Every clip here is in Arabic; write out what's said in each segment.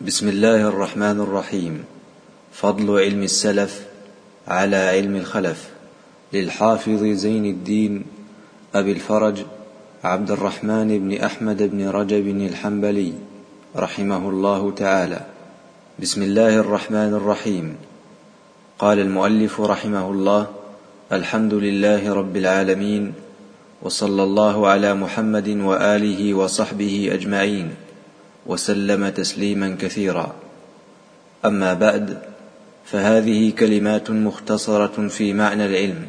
بسم الله الرحمن الرحيم. فضل علم السلف على علم الخلف. للحافظ زين الدين أبي الفرج عبد الرحمن بن أحمد بن رجب الحنبلي رحمه الله تعالى. بسم الله الرحمن الرحيم. قال المؤلف رحمه الله الحمد لله رب العالمين وصلى الله على محمد وآله وصحبه أجمعين. وسلم تسليما كثيرا. أما بعد فهذه كلمات مختصرة في معنى العلم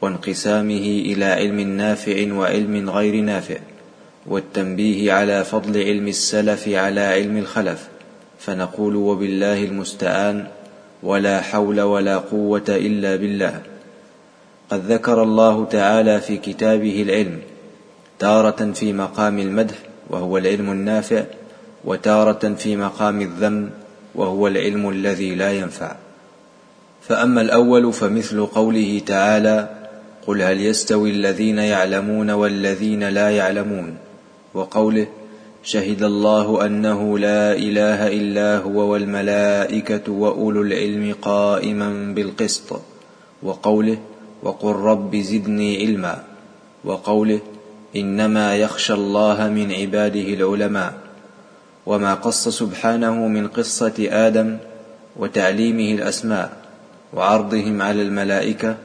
وانقسامه إلى علم نافع وعلم غير نافع والتنبيه على فضل علم السلف على علم الخلف. فنقول وبالله المستعان ولا حول ولا قوة إلا بالله. قد ذكر الله تعالى في كتابه العلم تارة في مقام المدح وهو العلم النافع وتارة في مقام الذم وهو العلم الذي لا ينفع. فأما الأول فمثل قوله تعالى قل هل يستوي الذين يعلمون والذين لا يعلمون؟ وقوله شهد الله أنه لا إله إلا هو والملائكة وأولو العلم قائما بالقسط. وقوله وقل رب زدني علما. وقوله إنما يخشى الله من عباده العلماء. وما قص سبحانه من قصة آدم وتعليمه الأسماء وعرضهم على الملائكة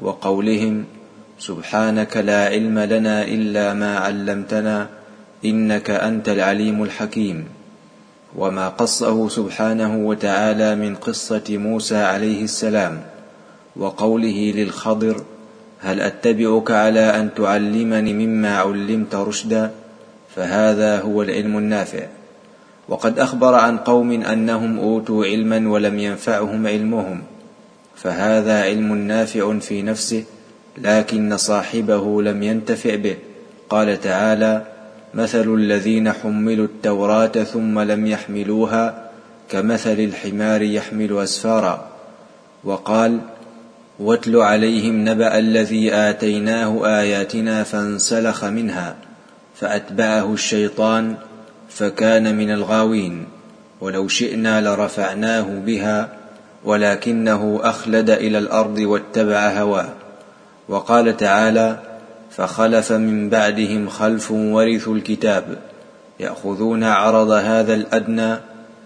وقولهم سبحانك لا علم لنا إلا ما علمتنا إنك أنت العليم الحكيم وما قصه سبحانه وتعالى من قصة موسى عليه السلام وقوله للخضر هل أتبعك على أن تعلمني مما علمت رشدا فهذا هو العلم النافع وقد أخبر عن قوم أنهم أوتوا علما ولم ينفعهم علمهم فهذا علم نافع في نفسه لكن صاحبه لم ينتفع به. قال تعالى مثل الذين حملوا التوراة ثم لم يحملوها كمثل الحمار يحمل أسفارا. وقال واتل عليهم نبأ الذي آتيناه آياتنا فانسلخ منها فأتبعه الشيطان فكان من الغاوين ولو شئنا لرفعناه بها ولكنه أخلد إلى الأرض واتبع هواه. وقال تعالى فخلف من بعدهم خلف ورثوا الكتاب يأخذون عرض هذا الأدنى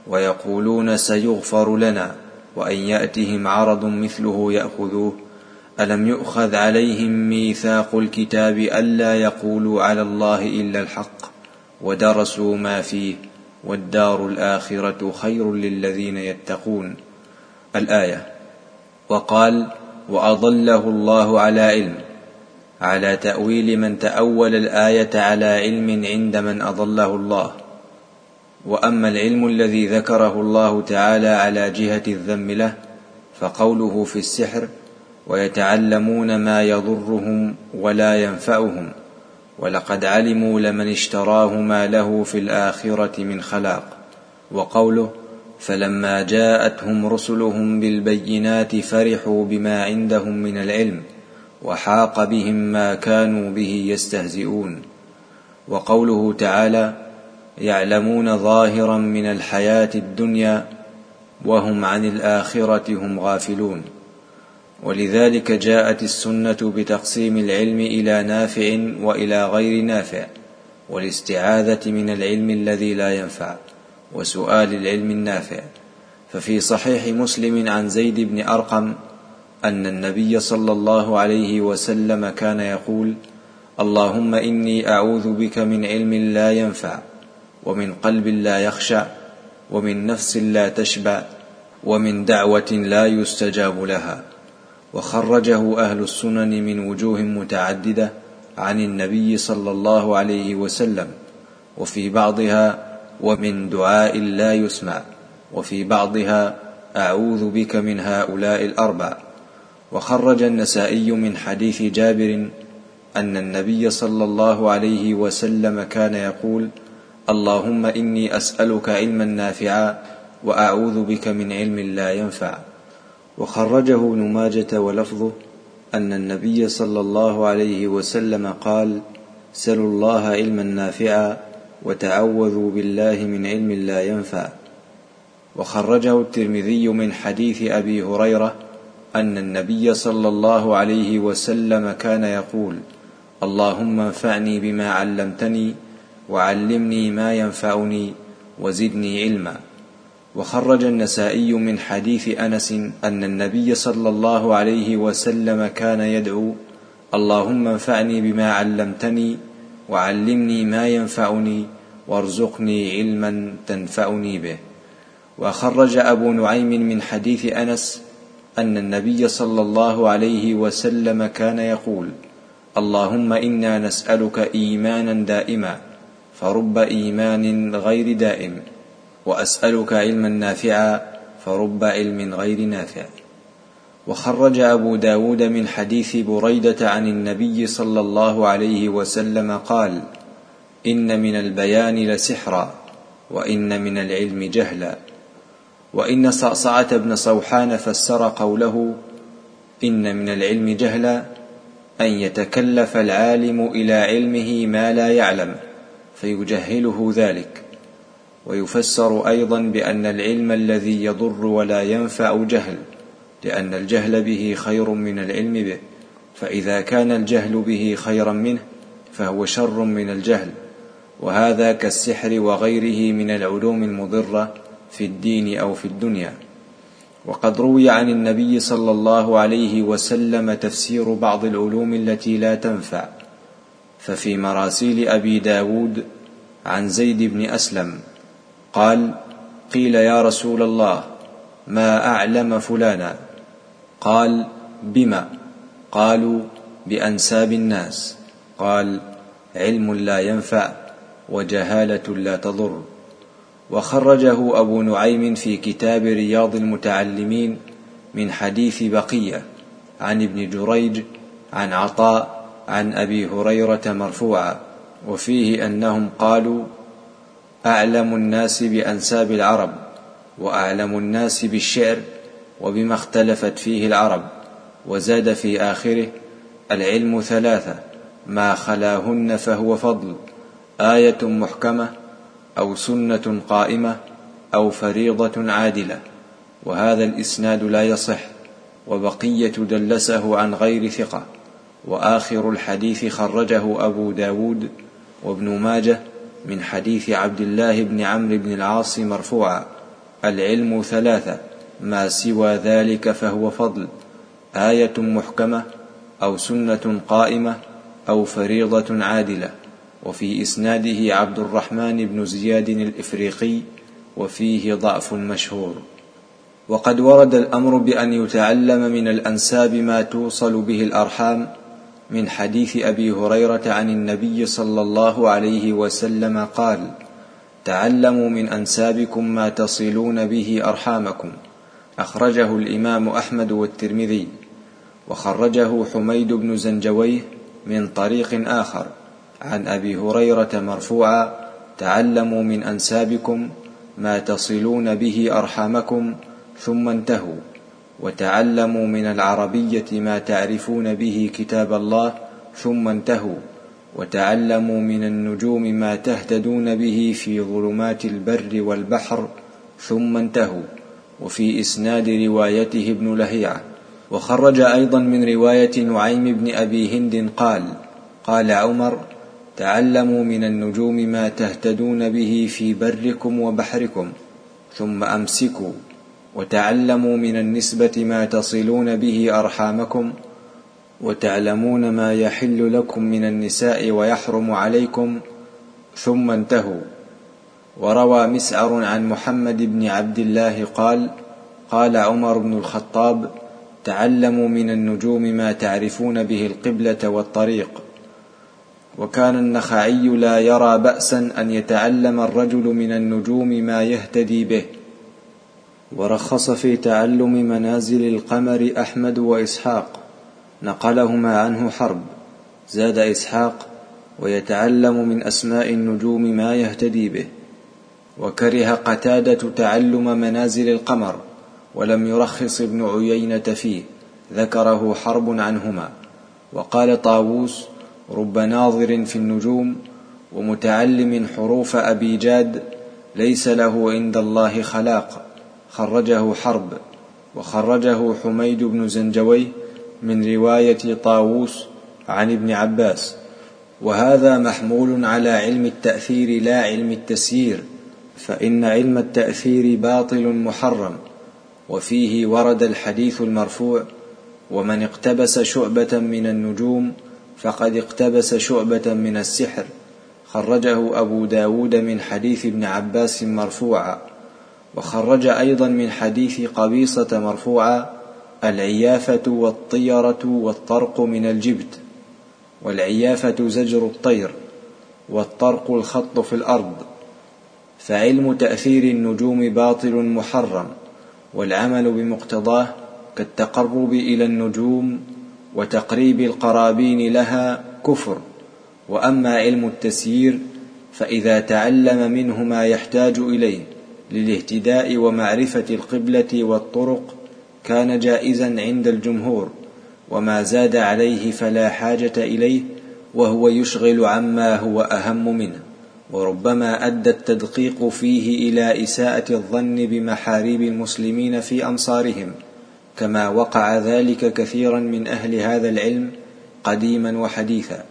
ويقولون سيغفر لنا وأن يأتهم عرض مثله يأخذوه. ألم يؤخذ عليهم ميثاق الكتاب ألا يقولوا على الله إلا الحق؟ ودرسوا ما فيه والدار الآخرة خير للذين يتقون. الآية وقال وأضله الله على علم. على تأويل من تأول الآية على علم عند من أضله الله. وأما العلم الذي ذكره الله تعالى على جهة الذم له فقوله في السحر ويتعلمون ما يضرهم ولا ينفعهم. ولقد علموا لمن اشتراه ما له في الآخرة من خلاق. وقوله فلما جاءتهم رسلهم بالبينات فرحوا بما عندهم من العلم وحاق بهم ما كانوا به يستهزئون. وقوله تعالى يعلمون ظاهرا من الحياة الدنيا وهم عن الآخرة هم غافلون. ولذلك جاءت السنة بتقسيم العلم إلى نافع وإلى غير نافع والاستعاذة من العلم الذي لا ينفع وسؤال العلم النافع. ففي صحيح مسلم عن زيد بن أرقم أن النبي صلى الله عليه وسلم كان يقول اللهم إني أعوذ بك من علم لا ينفع ومن قلب لا يخشع ومن نفس لا تشبع ومن دعوة لا يستجاب لها. وخرجه أهل السنن من وجوه متعددة عن النبي صلى الله عليه وسلم وفي بعضها ومن دعاء لا يسمع وفي بعضها أعوذ بك من هؤلاء الأربع. وخرج النسائي من حديث جابر أن النبي صلى الله عليه وسلم كان يقول اللهم إني أسألك علما نافعا وأعوذ بك من علم لا ينفع. وخرجه ابن ماجه ولفظه أن النبي صلى الله عليه وسلم قال سلوا الله علما نافعا وتعوذوا بالله من علم لا ينفع وخرجه الترمذي من حديث أبي هريرة أن النبي صلى الله عليه وسلم كان يقول اللهم انفعني بما علمتني وعلمني ما ينفعني وزدني علما وخرج النسائي من حديث أنس أن النبي صلى الله عليه وسلم كان يدعو اللهم انفعني بما علمتني وعلمني ما ينفعني وارزقني علما تنفعني به. وخرج أبو نعيم من حديث أنس أن النبي صلى الله عليه وسلم كان يقول اللهم إنا نسألك إيمانا دائما فرب إيمان غير دائم. وأسألك علما نافعا فرب علم غير نافع. وخرج أبو داود من حديث بريدة عن النبي صلى الله عليه وسلم قال إن من البيان لسحرا وإن من العلم جهلا. وإن صعصعة بن صوحان فسر قوله إن من العلم جهلا أن يتكلف العالم إلى علمه ما لا يعلم فيجهله ذلك. ويفسر أيضا بأن العلم الذي يضر ولا ينفع جهل لأن الجهل به خير من العلم به فإذا كان الجهل به خيرا منه فهو شر من الجهل وهذا كالسحر وغيره من العلوم المضرة في الدين أو في الدنيا. وقد روي عن النبي صلى الله عليه وسلم تفسير بعض العلوم التي لا تنفع ففي مراسيل أبي داود عن زيد بن أسلم قال قيل يا رسول الله ما أعلم فلانا؟ قال بما؟ قالوا بأنساب الناس. قال علم لا ينفع وجهالة لا تضر. وخرجه أبو نعيم في كتاب رياض المتعلمين من حديث بقية عن ابن جريج عن عطاء عن أبي هريرة مرفوعا. وفيه أنهم قالوا أعلم الناس بأنساب العرب وأعلم الناس بالشعر وبما اختلفت فيه العرب وزاد في آخره العلم ثلاثة ما خلاهن فهو فضل آية محكمة أو سنة قائمة أو فريضة عادلة وهذا الإسناد لا يصح وبقية دلسه عن غير ثقة وآخر الحديث خرجه أبو داود وابن ماجه من حديث عبد الله بن عمرو بن العاص مرفوعا. العلم ثلاثة ما سوى ذلك فهو فضل. آية محكمة أو سنة قائمة أو فريضة عادلة. وفي إسناده عبد الرحمن بن زياد الإفريقي وفيه ضعف مشهور. وقد ورد الأمر بأن يتعلم من الأنساب ما توصل به الأرحام من حديث أبي هريرة عن النبي صلى الله عليه وسلم قال تعلموا من أنسابكم ما تصلون به أرحامكم. أخرجه الإمام أحمد والترمذي وخرجه حميد بن زنجويه من طريق آخر. عن أبي هريرة مرفوعا تعلموا من أنسابكم ما تصلون به أرحامكم. ثم انتهوا. وتعلموا من العربية ما تعرفون به كتاب الله ثم انتهوا وتعلموا من النجوم ما تهتدون به في ظلمات البر والبحر ثم انتهوا وفي إسناد روايته ابن لهيعة وخرج أيضا من رواية نعيم بن أبي هند قال قال عمر تعلموا من النجوم ما تهتدون به في بركم وبحركم ثم أمسكوا وتعلموا من النسبة ما تصلون به أرحامكم وتعلمون ما يحل لكم من النساء ويحرم عليكم ثم انتهوا. وروى مسعر عن محمد بن عبد الله قال قال عمر بن الخطاب تعلموا من النجوم ما تعرفون به القبلة والطريق. وكان النخعي لا يرى بأسا أن يتعلم الرجل من النجوم ما يهتدي به. ورخص في تعلم منازل القمر أحمد وإسحاق نقلهما عنه حرب زاد إسحاق ويتعلم من أسماء النجوم ما يهتدي به وكره قتادة تعلم منازل القمر ولم يرخص ابن عيينة فيه ذكره حرب عنهما وقال طاووس رب ناظر في النجوم ومتعلم حروف أبي جاد ليس له عند الله خلاق. خرجه حرب وخرجه حميد بن زنجويه من رواية طاووس عن ابن عباس. وهذا محمول على علم التأثير لا علم التسيير فإن علم التأثير باطل محرم وفيه ورد الحديث المرفوع ومن اقتبس شعبة من النجوم فقد اقتبس شعبة من السحر خرجه أبو داود من حديث ابن عباس مرفوعا. وخرج أيضا من حديث قبيصة مرفوعا العيافة والطيرة والطرق من الجبت والعيافة زجر الطير والطرق الخط في الأرض فعلم تأثير النجوم باطل محرم والعمل بمقتضاه كالتقرب إلى النجوم وتقريب القرابين لها كفر وأما علم التسيير فإذا تعلم منه ما يحتاج إليه. للاهتداء ومعرفة القبلة والطرق كان جائزا عند الجمهور وما زاد عليه فلا حاجة إليه وهو يشغل عما هو أهم منه وربما أدى التدقيق فيه إلى إساءة الظن بمحاريب المسلمين في امصارهم كما وقع ذلك كثيرا من أهل هذا العلم قديما وحديثا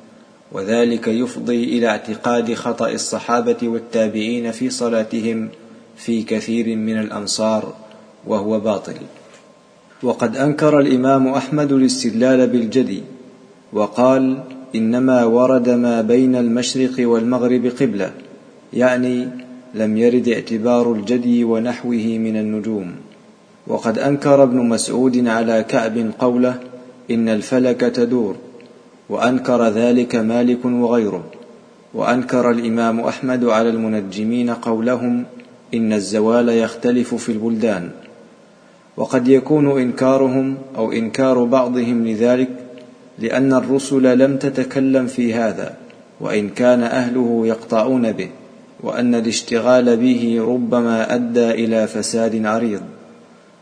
وذلك يفضي إلى اعتقاد خطأ الصحابة والتابعين في صلاتهم في كثير من الامصار وهو باطل. وقد أنكر الإمام أحمد الاستدلال بالجدي وقال إنما ورد ما بين المشرق والمغرب قبلة يعني لم يرد اعتبار الجدي ونحوه من النجوم. وقد أنكر ابن مسعود على كعب قوله إن الفلك تدور وأنكر ذلك مالك وغيره. وأنكر الإمام أحمد على المنجمين قولهم إن الزوال يختلف في البلدان وقد يكون إنكارهم أو إنكار بعضهم لذلك لأن الرسل لم تتكلم في هذا وإن كان أهله يقطعون به وأن الاشتغال به ربما أدى إلى فساد عريض.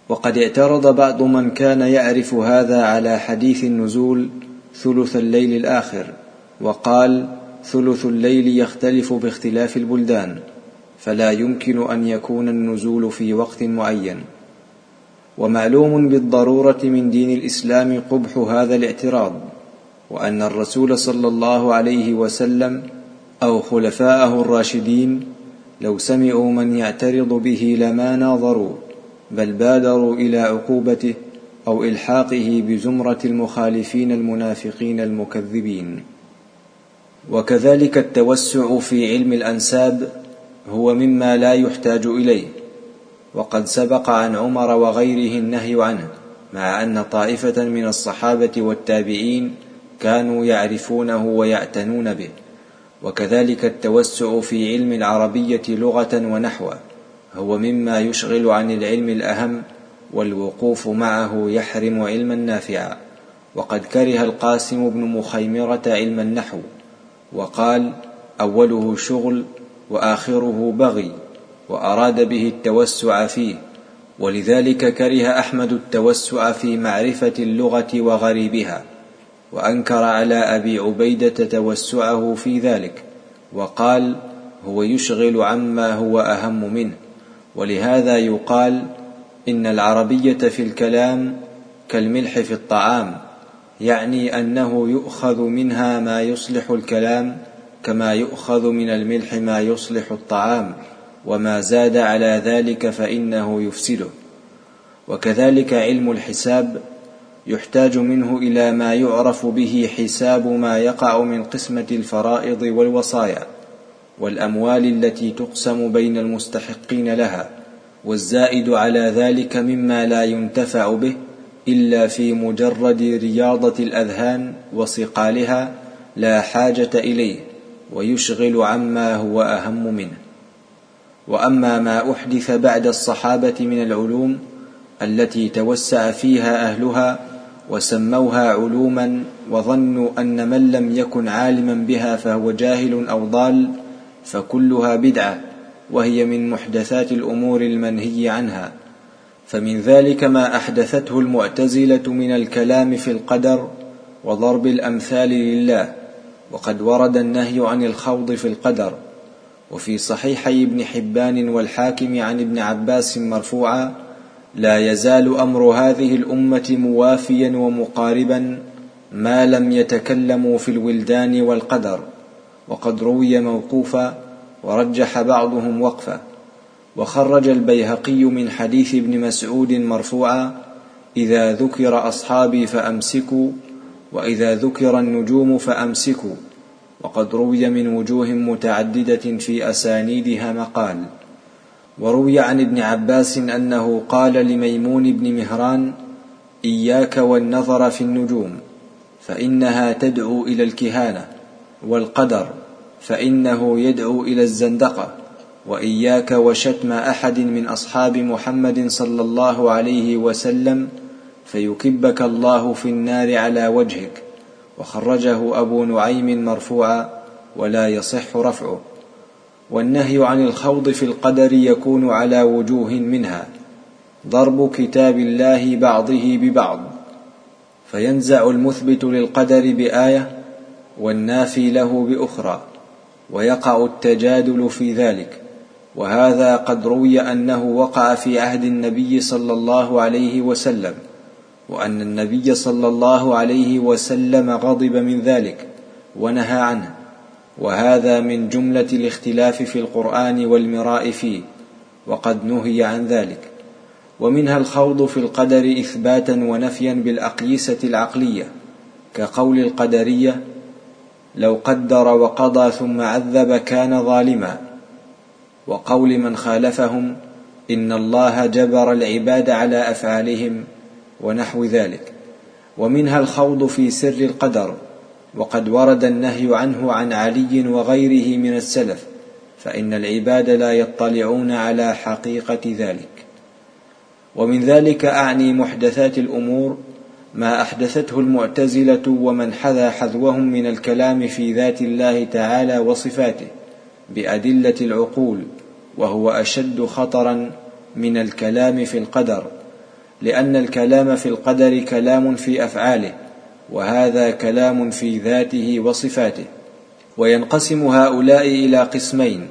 وقد اعترض بعض من كان يعرف هذا على حديث النزول ثلث الليل الآخر وقال ثلث الليل يختلف باختلاف البلدان. فلا يمكن أن يكون النزول في وقت معين. ومعلوم بالضرورة من دين الإسلام قبح هذا الاعتراض وأن الرسول صلى الله عليه وسلم أو خلفاءه الراشدين لو سمعوا من يعترض به لما ناظروا بل بادروا إلى عقوبته أو إلحاقه بزمرة المخالفين المنافقين المكذبين. وكذلك التوسع في علم الأنساب هو مما لا يحتاج إليه. وقد سبق عن عمر وغيره النهي عنه مع أن طائفة من الصحابة والتابعين كانوا يعرفونه ويعتنون به. وكذلك التوسع في علم العربية لغة ونحوا هو مما يشغل عن العلم الأهم والوقوف معه يحرم علما نافعا. وقد كره القاسم بن مخيمرة علم النحو وقال أوله شغل وآخره بغي وأراد به التوسع فيه ولذلك كره أحمد التوسع في معرفة اللغة وغريبها وأنكر على أبي عبيدة توسعه في ذلك وقال هو يشغل عما هو أهم منه ولهذا يقال إن العربية في الكلام كالملح في الطعام يعني أنه يؤخذ منها ما يصلح الكلام كما يؤخذ من الملح ما يصلح الطعام وما زاد على ذلك فإنه يفسده. وكذلك علم الحساب يحتاج منه إلى ما يعرف به حساب ما يقع من قسمة الفرائض والوصايا والأموال التي تقسم بين المستحقين لها والزائد على ذلك مما لا ينتفع به إلا في مجرد رياضة الأذهان وصقالها لا حاجة إليه. ويشغل عما هو أهم منه. وأما ما أحدث بعد الصحابة من العلوم التي توسع فيها أهلها وسموها علوما وظنوا أن من لم يكن عالما بها فهو جاهل أو ضال فكلها بدعة وهي من محدثات الأمور المنهي عنها. فمن ذلك ما أحدثته المعتزلة من الكلام في القدر وضرب الأمثال لله. وقد ورد النهي عن الخوض في القدر وفي صحيحي ابن حبان والحاكم عن ابن عباس مرفوعا لا يزال أمر هذه الأمة موافيا ومقاربا ما لم يتكلموا في الولدان والقدر وقد روي موقوفا ورجح بعضهم وقفا وخرج البيهقي من حديث ابن مسعود مرفوعا إذا ذكر أصحابي فأمسكوا وإذا ذكر النجوم فأمسكوا. وقد روي من وجوه متعددة في أسانيدها مقال. وروي عن ابن عباس أنه قال لميمون بن مهران إياك والنظر في النجوم فإنها تدعو إلى الكهانة والقدر فإنه يدعو إلى الزندقة وإياك وشتم أحد من أصحاب محمد صلى الله عليه وسلم فيكبك الله في النار على وجهك. وخرجه أبو نعيم مرفوعا ولا يصح رفعه. والنهي عن الخوض في القدر يكون على وجوه منها. ضرب كتاب الله بعضه ببعض. فينزع المثبت للقدر بآية والنافي له بأخرى. ويقع التجادل في ذلك. وهذا قد روي أنه وقع في عهد النبي صلى الله عليه وسلم. وأن النبي صلى الله عليه وسلم غضب من ذلك ونهى عنه وهذا من جملة الاختلاف في القرآن والمراء فيه وقد نهي عن ذلك. ومنها الخوض في القدر إثباتا ونفيا بالأقيسة العقلية كقول القدرية لو قدر وقضى ثم عذب كان ظالما وقول من خالفهم إن الله جبر العباد على أفعالهم ونحو ذلك. ومنها الخوض في سر القدر وقد ورد النهي عنه عن علي وغيره من السلف فإن العباد لا يطلعون على حقيقة ذلك. ومن ذلك أعني محدثات الأمور ما أحدثته المعتزلة ومن حذا حذوهم من الكلام في ذات الله تعالى وصفاته بأدلة العقول وهو أشد خطرا من الكلام في القدر. لأن الكلام في القدر كلام في أفعاله وهذا كلام في ذاته وصفاته. وينقسم هؤلاء إلى قسمين.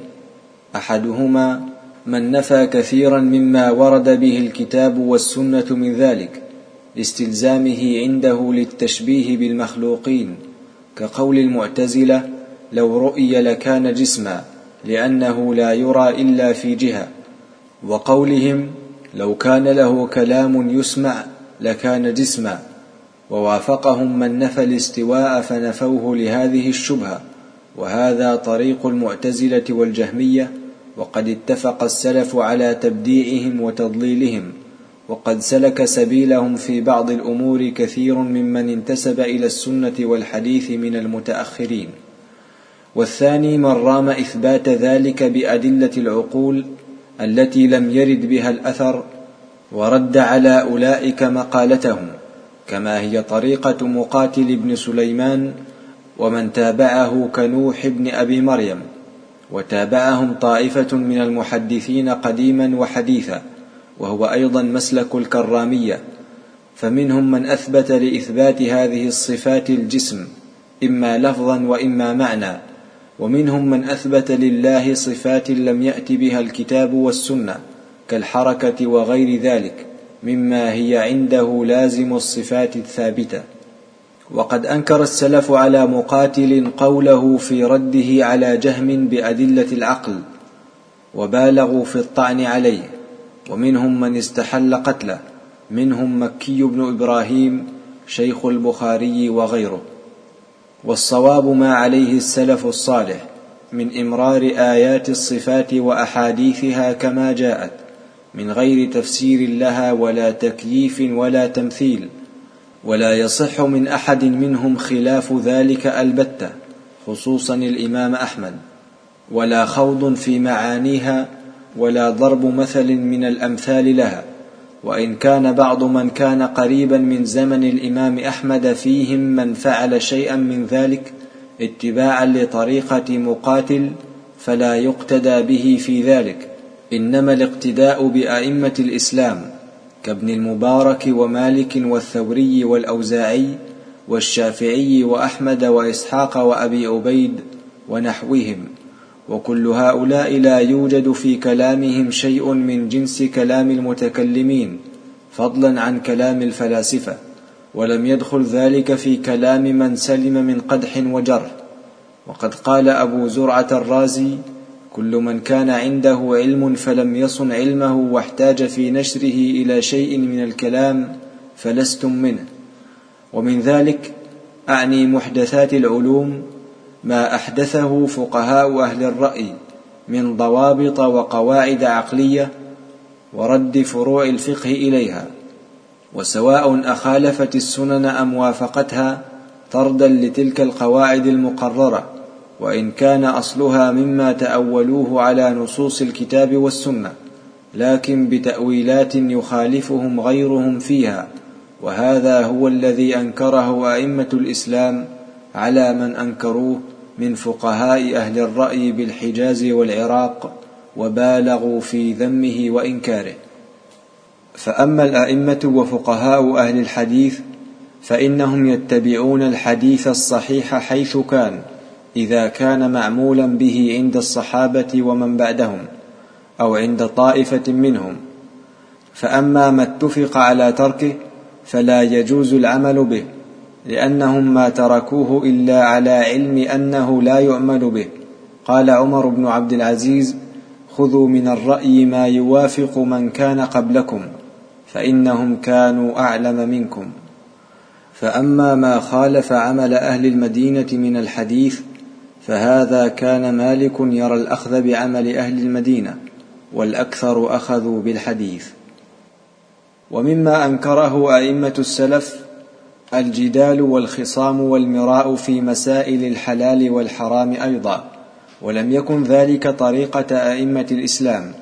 أحدهما من نفى كثيرا مما ورد به الكتاب والسنة من ذلك لاستلزامه عنده للتشبيه بالمخلوقين كقول المعتزلة لو رؤي لكان جسما لأنه لا يرى إلا في جهة. وقولهم لو كان له كلام يسمع لكان جسما ووافقهم من نفى الاستواء فنفوه لهذه الشبهة. وهذا طريق المعتزلة والجهمية وقد اتفق السلف على تبديعهم وتضليلهم وقد سلك سبيلهم في بعض الأمور كثير ممن انتسب إلى السنة والحديث من المتأخرين. والثاني من رام إثبات ذلك بأدلة العقول التي لم يرد بها الأثر ورد على أولئك مقالتهم كما هي طريقة مقاتل بن سليمان ومن تابعه كنوح بن أبي مريم وتابعهم طائفة من المحدثين قديما وحديثا وهو أيضا مسلك الكرامية فمنهم من أثبت لإثبات هذه الصفات الجسم إما لفظا وإما معنى. ومنهم من أثبت لله صفات لم يأت بها الكتاب والسنة كالحركة وغير ذلك مما هي عنده لازم الصفات الثابتة. وقد أنكر السلف على مقاتل قوله في رده على جهم بأدلة العقل وبالغوا في الطعن عليه. ومنهم من استحل قتله منهم مكي بن إبراهيم شيخ البخاري وغيره. والصواب ما عليه السلف الصالح من إمرار آيات الصفات وأحاديثها كما جاءت من غير تفسير لها ولا تكييف ولا تمثيل ولا يصح من أحد منهم خلاف ذلك البتة خصوصا الإمام أحمد ولا خوض في معانيها ولا ضرب مثل من الأمثال لها. وإن كان بعض من كان قريبا من زمن الإمام أحمد فيهم من فعل شيئا من ذلك اتباعا لطريقة مقاتل فلا يقتدى به في ذلك. إنما الاقتداء بأئمة الإسلام كابن المبارك ومالك والثوري والأوزاعي والشافعي وأحمد وإسحاق وأبي عبيد ونحوهم. وكل هؤلاء لا يوجد في كلامهم شيء من جنس كلام المتكلمين فضلا عن كلام الفلاسفة ولم يدخل ذلك في كلام من سلم من قدح وجرح. وقد قال أبو زرعة الرازي كل من كان عنده علم فلم يصن علمه واحتاج في نشره إلى شيء من الكلام فلستم منه. ومن ذلك أعني محدثات العلوم ما أحدثه فقهاء أهل الرأي من ضوابط وقواعد عقلية ورد فروع الفقه إليها وسواء أخالفت السنن أم وافقتها طردا لتلك القواعد المقررة وإن كان أصلها مما تأولوه على نصوص الكتاب والسنة لكن بتأويلات يخالفهم غيرهم فيها وهذا هو الذي أنكره أئمة الإسلام على من أنكروه من فقهاء أهل الرأي بالحجاز والعراق وبالغوا في ذمه وإنكاره. فأما الأئمة وفقهاء أهل الحديث فإنهم يتبعون الحديث الصحيح حيث كان إذا كان معمولا به عند الصحابة ومن بعدهم أو عند طائفة منهم. فأما ما اتفق على تركه فلا يجوز العمل به. لأنهم ما تركوه إلا على علم أنه لا يعمل به. قال عمر بن عبد العزيز خذوا من الرأي ما يوافق من كان قبلكم فإنهم كانوا أعلم منكم. فأما ما خالف عمل أهل المدينة من الحديث فهذا كان مالك يرى الأخذ بعمل أهل المدينة والأكثر أخذوا بالحديث. ومما أنكره أئمة السلف الجدال والخصام والمراء في مسائل الحلال والحرام أيضا ولم يكن ذلك طريقة أئمة الإسلام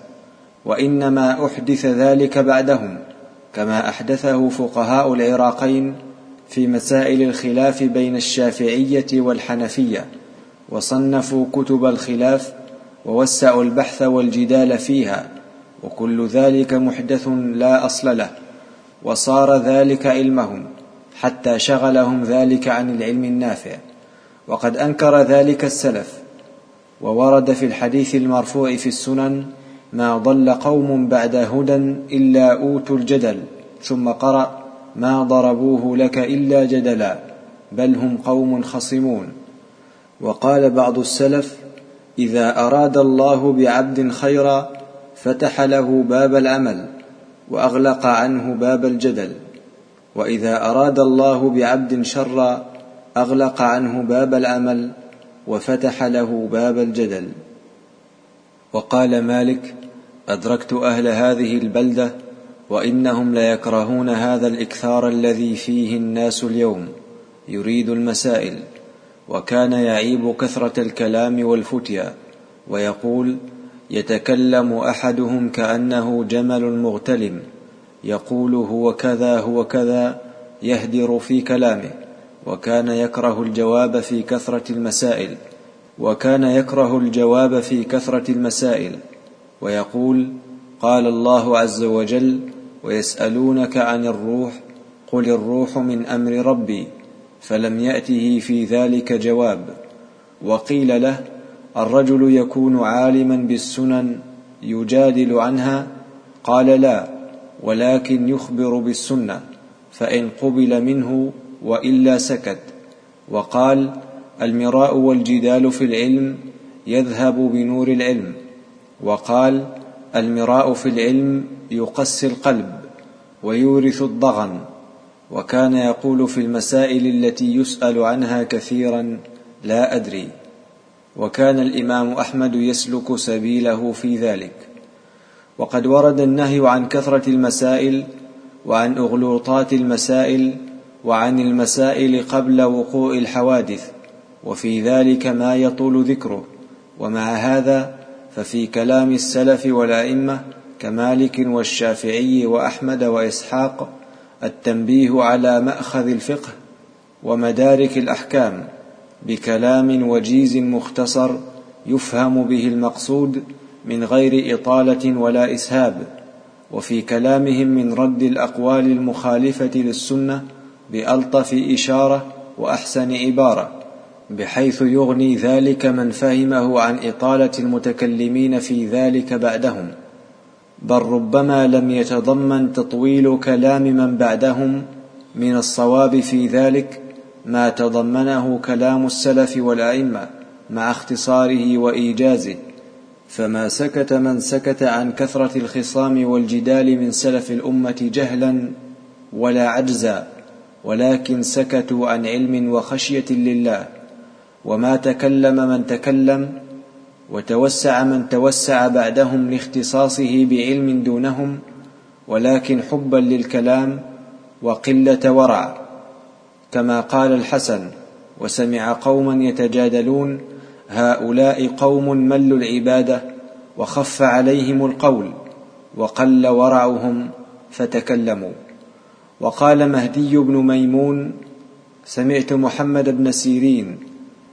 وإنما أحدث ذلك بعدهم كما أحدثه فقهاء العراقين في مسائل الخلاف بين الشافعية والحنفية وصنفوا كتب الخلاف ووسعوا البحث والجدال فيها وكل ذلك محدث لا أصل له وصار ذلك علمهم. حتى شغلهم ذلك عن العلم النافع. وقد أنكر ذلك السلف. وورد في الحديث المرفوع في السنن ما ضل قوم بعد هدى إلا أوتوا الجدل ثم قرأ ما ضربوه لك إلا جدلا بل هم قوم خصمون. وقال بعض السلف إذا أراد الله بعبد خيرا فتح له باب العمل وأغلق عنه باب الجدل. وإذا أراد الله بعبد شرا أغلق عنه باب العمل وفتح له باب الجدل. وقال مالك أدركت أهل هذه البلدة وإنهم ليكرهون هذا الإكثار الذي فيه الناس اليوم يريد المسائل وكان يعيب كثرة الكلام والفتيا ويقول يتكلم أحدهم كأنه جمل مغتلم. يقول هو كذا هو كذا يهدر في كلامه وكان يكره الجواب في كثرة المسائل وكان يكره الجواب في كثرة المسائل ويقول قال الله عز وجل ويسألونك عن الروح قل الروح من أمر ربي فلم يأته في ذلك جواب وقيل له الرجل يكون عالما بالسنن يجادل عنها؟ قال لا. ولكن يخبر بالسنة فإن قبل منه وإلا سكت. وقال المراء والجدال في العلم يذهب بنور العلم. وقال المراء في العلم يقسي القلب ويورث الضغن. وكان يقول في المسائل التي يسأل عنها كثيرا لا أدري. وكان الإمام أحمد يسلك سبيله في ذلك. وقد ورد النهي عن كثرة المسائل وعن أغلوطات المسائل وعن المسائل قبل وقوع الحوادث وفي ذلك ما يطول ذكره. ومع هذا ففي كلام السلف والأئمة كمالك والشافعي وأحمد وإسحاق التنبيه على مأخذ الفقه ومدارك الأحكام بكلام وجيز مختصر يفهم به المقصود من غير إطالة ولا إسهاب وفي كلامهم من رد الأقوال المخالفة للسنة بألطف إشارة وأحسن عبارة بحيث يغني ذلك من فهمه عن إطالة المتكلمين في ذلك بعدهم. بل ربما لم يتضمن تطويل كلام من بعدهم من الصواب في ذلك ما تضمنه كلام السلف والأئمة مع اختصاره وإيجازه. فما سكت من سكت عن كثرة الخصام والجدال من سلف الأمة جهلا ولا عجزا ولكن سكتوا عن علم وخشية لله. وما تكلم من تكلم وتوسع من توسع بعدهم لاختصاصه بعلم دونهم ولكن حبا للكلام وقلة ورع. كما قال الحسن وسمع قوما يتجادلون هؤلاء قوم ملوا العبادة وخف عليهم القول وقل ورعهم فتكلموا. وقال مهدي بن ميمون سمعت محمد بن سيرين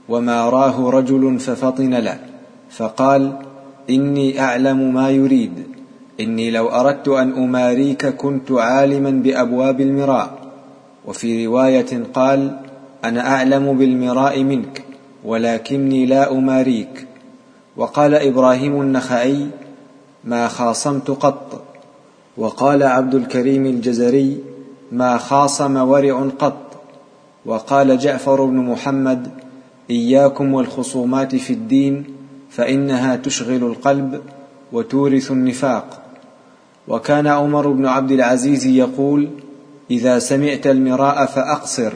وما راه رجل ففطن له فقال إني أعلم ما يريد إني لو أردت أن أماريك كنت عالما بأبواب المراء. وفي رواية قال أنا أعلم بالمراء منك. ولكني لا أماريك. وقال إبراهيم النخعي ما خاصمت قط. وقال عبد الكريم الجزري ما خاصم ورع قط. وقال جعفر بن محمد إياكم والخصومات في الدين فإنها تشغل القلب وتورث النفاق. وكان عمر بن عبد العزيز يقول إذا سمعت المراء فأقصر.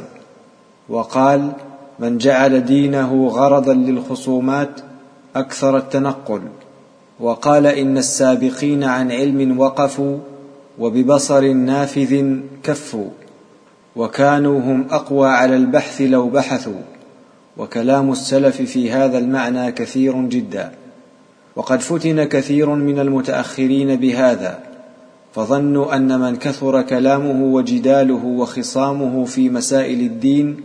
وقال من جعل دينه غرضا للخصومات أكثر التنقل وقال إن السابقين عن علم وقفوا وببصر نافذ كفوا وكانوا هم أقوى على البحث لو بحثوا وكلام السلف في هذا المعنى كثير جدا. وقد فتن كثير من المتأخرين بهذا فظنوا أن من كثر كلامه وجداله وخصامه في مسائل الدين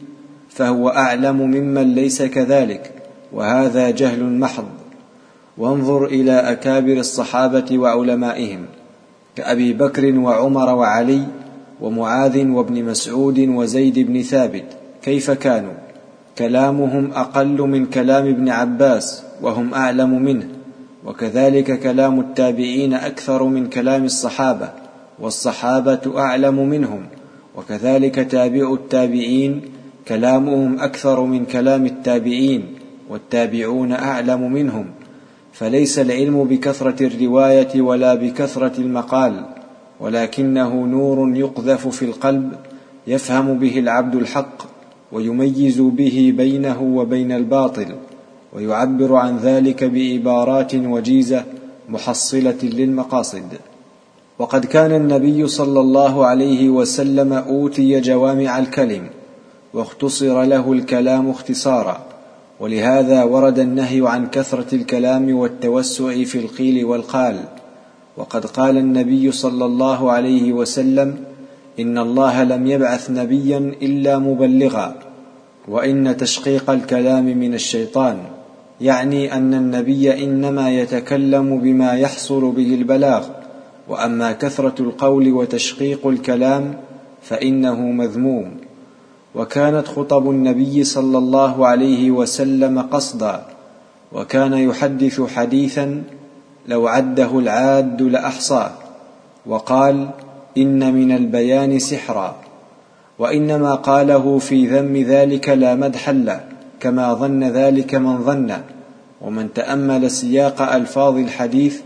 فهو أعلم ممن ليس كذلك وهذا جهل محض. وانظر إلى أكابر الصحابة وعلمائهم كأبي بكر وعمر وعلي ومعاذ وابن مسعود وزيد بن ثابت كيف كانوا؟ كلامهم أقل من كلام ابن عباس وهم أعلم منه. وكذلك كلام التابعين أكثر من كلام الصحابة والصحابة أعلم منهم. وكذلك تابع التابعين كلامهم أكثر من كلام التابعين والتابعون أعلم منهم فليس العلم بكثرة الرواية ولا بكثرة المقال ولكنه نور يقذف في القلب يفهم به العبد الحق ويميز به بينه وبين الباطل ويعبر عن ذلك بعبارات وجيزة محصلة للمقاصد. وقد كان النبي صلى الله عليه وسلم أوتي جوامع الكلم واختصر له الكلام اختصارا. ولهذا ورد النهي عن كثرة الكلام والتوسع في القيل والقال. وقد قال النبي صلى الله عليه وسلم إن الله لم يبعث نبيا إلا مبلغا. وإن تشقيق الكلام من الشيطان يعني أن النبي إنما يتكلم بما يحصل به البلاغ. وأما كثرة القول وتشقيق الكلام فإنه مذموم. وكانت خطب النبي صلى الله عليه وسلم قصدا وكان يحدث حديثا لو عده العاد لاحصاه وقال إن من البيان سحرا وإنما قاله في ذم ذلك لا مدحا له كما ظن ذلك من ظن ومن تأمل سياق ألفاظ الحديث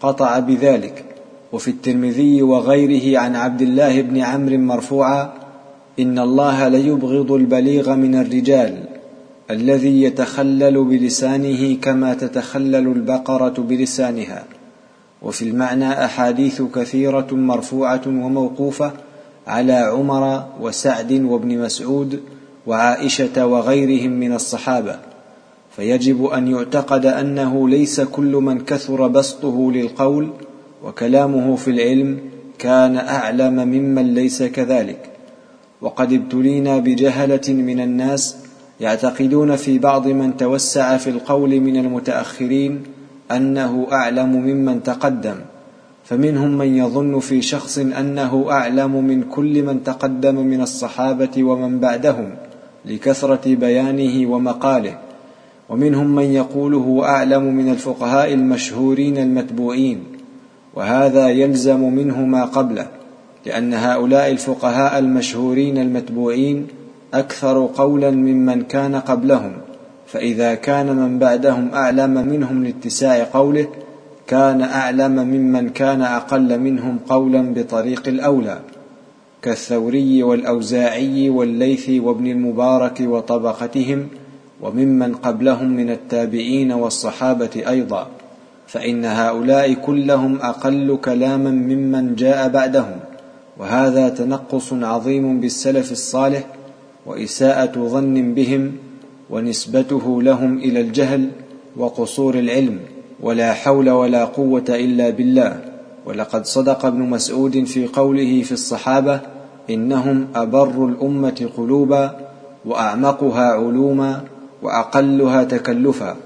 قطع بذلك وفي الترمذي وغيره عن عبد الله بن عمرو مرفوعا إن الله ليبغض البليغ من الرجال الذي يتخلل بلسانه كما تتخلل البقرة بلسانها. وفي المعنى أحاديث كثيرة مرفوعة وموقوفة على عمر وسعد وابن مسعود وعائشة وغيرهم من الصحابة. فيجب أن يعتقد أنه ليس كل من كثر بسطه للقول وكلامه في العلم كان أعلم ممن ليس كذلك. وقد ابتلينا بجهلة من الناس يعتقدون في بعض من توسع في القول من المتأخرين أنه أعلم ممن تقدم فمنهم من يظن في شخص أنه أعلم من كل من تقدم من الصحابة ومن بعدهم لكثرة بيانه ومقاله ومنهم من يقول هو أعلم من الفقهاء المشهورين المتبوعين وهذا يلزم منه ما قبله. لأن هؤلاء الفقهاء المشهورين المتبوعين أكثر قولا ممن كان قبلهم فإذا كان من بعدهم أعلم منهم لاتساع قوله كان أعلم ممن كان أقل منهم قولا بطريق الأولى كالثوري والأوزاعي والليث وابن المبارك وطبقتهم وممن قبلهم من التابعين والصحابة أيضا فإن هؤلاء كلهم أقل كلاما ممن جاء بعدهم. وهذا تنقص عظيم بالسلف الصالح وإساءة ظن بهم ونسبته لهم إلى الجهل وقصور العلم ولا حول ولا قوة إلا بالله. ولقد صدق ابن مسعود في قوله في الصحابة إنهم أبر الأمة قلوبا وأعمقها علوما وأقلها تكلفا.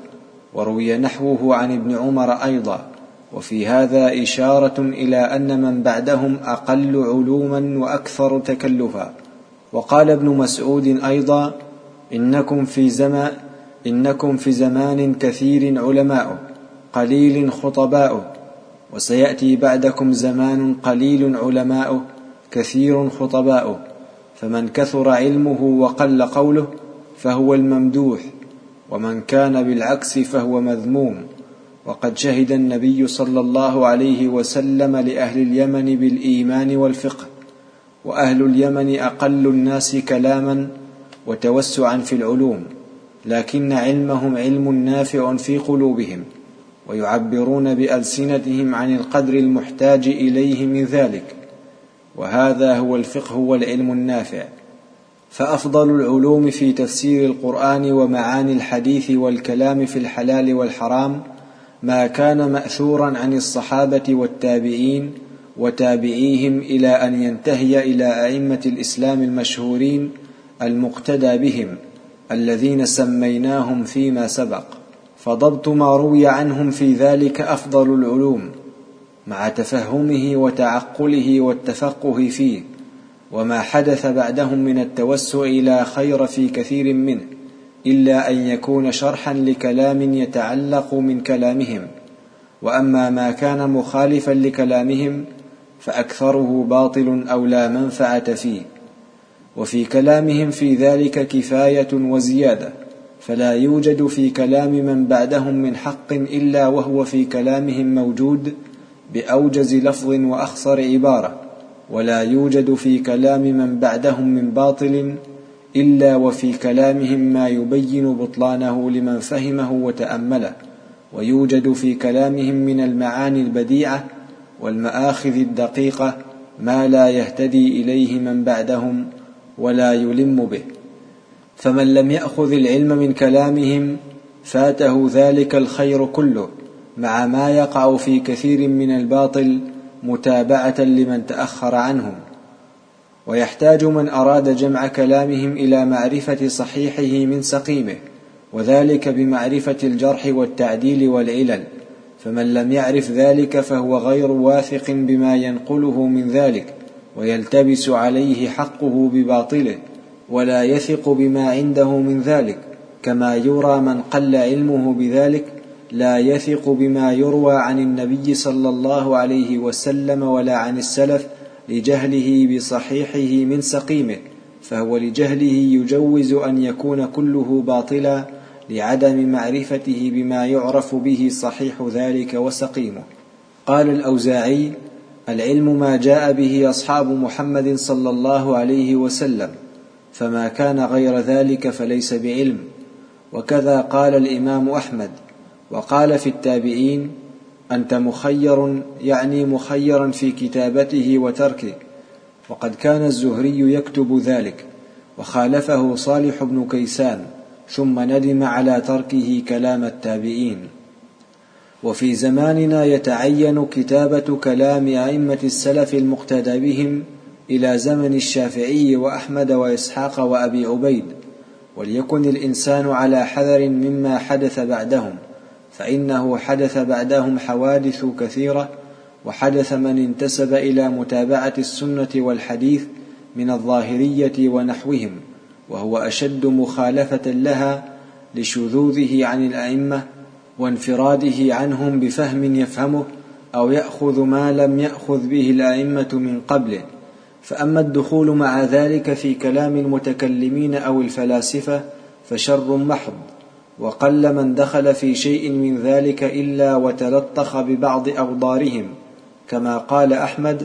وروي نحوه عن ابن عمر أيضا وفي هذا إشارة إلى أن من بعدهم أقل علوما وأكثر تكلفا. وقال ابن مسعود أيضا إنكم في زمان إنكم في زمان كثير علماء قليل خطباء. وسيأتي بعدكم زمان قليل علماء كثير خطباء. فمن كثر علمه وقل قوله فهو الممدوح ومن كان بالعكس فهو مذموم. وقد شهد النبي صلى الله عليه وسلم لأهل اليمن بالإيمان والفقه وأهل اليمن أقل الناس كلاما وتوسعا في العلوم لكن علمهم علم نافع في قلوبهم ويعبرون بألسنتهم عن القدر المحتاج إليه من ذلك وهذا هو الفقه والعلم النافع. فأفضل العلوم في تفسير القرآن ومعاني الحديث والكلام في الحلال والحرام ما كان مأثورا عن الصحابة والتابعين وتابعيهم إلى أن ينتهي إلى أئمة الإسلام المشهورين المقتدى بهم الذين سميناهم فيما سبق فضبط ما روي عنهم في ذلك أفضل العلوم مع تفهمه وتعقله والتفقه فيه وما حدث بعدهم من التوسع لا خير في كثير منه. إلا أن يكون شرحا لكلام يتعلق من كلامهم. وأما ما كان مخالفا لكلامهم فأكثره باطل أو لا منفعة فيه. وفي كلامهم في ذلك كفاية وزيادة فلا يوجد في كلام من بعدهم من حق إلا وهو في كلامهم موجود بأوجز لفظ وأخصر عبارة. ولا يوجد في كلام من بعدهم من باطل إلا وفي كلامهم ما يبين بطلانه لمن فهمه وتامله ويوجد في كلامهم من المعاني البديعة والمآخذ الدقيقة ما لا يهتدي إليه من بعدهم ولا يلم به. فمن لم يأخذ العلم من كلامهم فاته ذلك الخير كله مع ما يقع في كثير من الباطل متابعة لمن تأخر عنهم. ويحتاج من أراد جمع كلامهم إلى معرفة صحيحه من سقيمه وذلك بمعرفة الجرح والتعديل والعلل فمن لم يعرف ذلك فهو غير واثق بما ينقله من ذلك ويلتبس عليه حقه بباطله ولا يثق بما عنده من ذلك كما يرى من قل علمه بذلك لا يثق بما يروى عن النبي صلى الله عليه وسلم ولا عن السلف لجهله بصحيحه من سقيمه فهو لجهله يجوز أن يكون كله باطلا لعدم معرفته بما يعرف به صحيح ذلك وسقيمه. قال الأوزاعي العلم ما جاء به أصحاب محمد صلى الله عليه وسلم فما كان غير ذلك فليس بعلم. وكذا قال الإمام أحمد وقال في التابعين أنت مخير يعني مخيرا في كتابته وتركه. وقد كان الزهري يكتب ذلك وخالفه صالح بن كيسان ثم ندم على تركه كلام التابعين. وفي زماننا يتعين كتابة كلام أئمة السلف المقتدى بهم إلى زمن الشافعي وأحمد وإسحاق وأبي عبيد وليكن الإنسان على حذر مما حدث بعدهم. فإنه حدث بعدهم حوادث كثيرة وحدث من انتسب إلى متابعة السنة والحديث من الظاهرية ونحوهم وهو أشد مخالفة لها لشذوذه عن الأئمة وانفراده عنهم بفهم يفهمه أو يأخذ ما لم يأخذ به الأئمة من قبله. فأما الدخول مع ذلك في كلام المتكلمين أو الفلاسفة فشر محض. وقل من دخل في شيء من ذلك إلا وتلطخ ببعض اوضارهم كما قال أحمد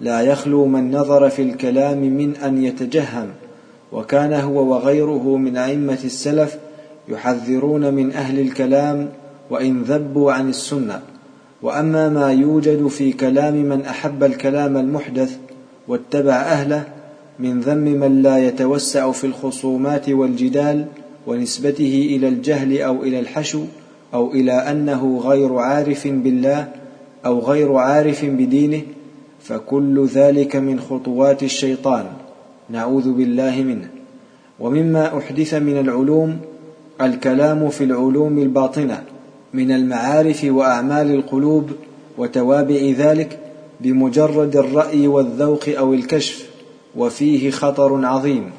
لا يخلو من نظر في الكلام من أن يتجهم وكان هو وغيره من أئمة السلف يحذرون من أهل الكلام وإن ذبوا عن السنة. وأما ما يوجد في كلام من أحب الكلام المحدث واتبع أهله من ذم من لا يتوسع في الخصومات والجدال ونسبته إلى الجهل أو إلى الحشو أو إلى أنه غير عارف بالله أو غير عارف بدينه فكل ذلك من خطوات الشيطان. نعوذ بالله منه. ومما أحدث من العلوم الكلام في العلوم الباطنة من المعارف وأعمال القلوب وتوابع ذلك بمجرد الرأي والذوق أو الكشف وفيه خطر عظيم.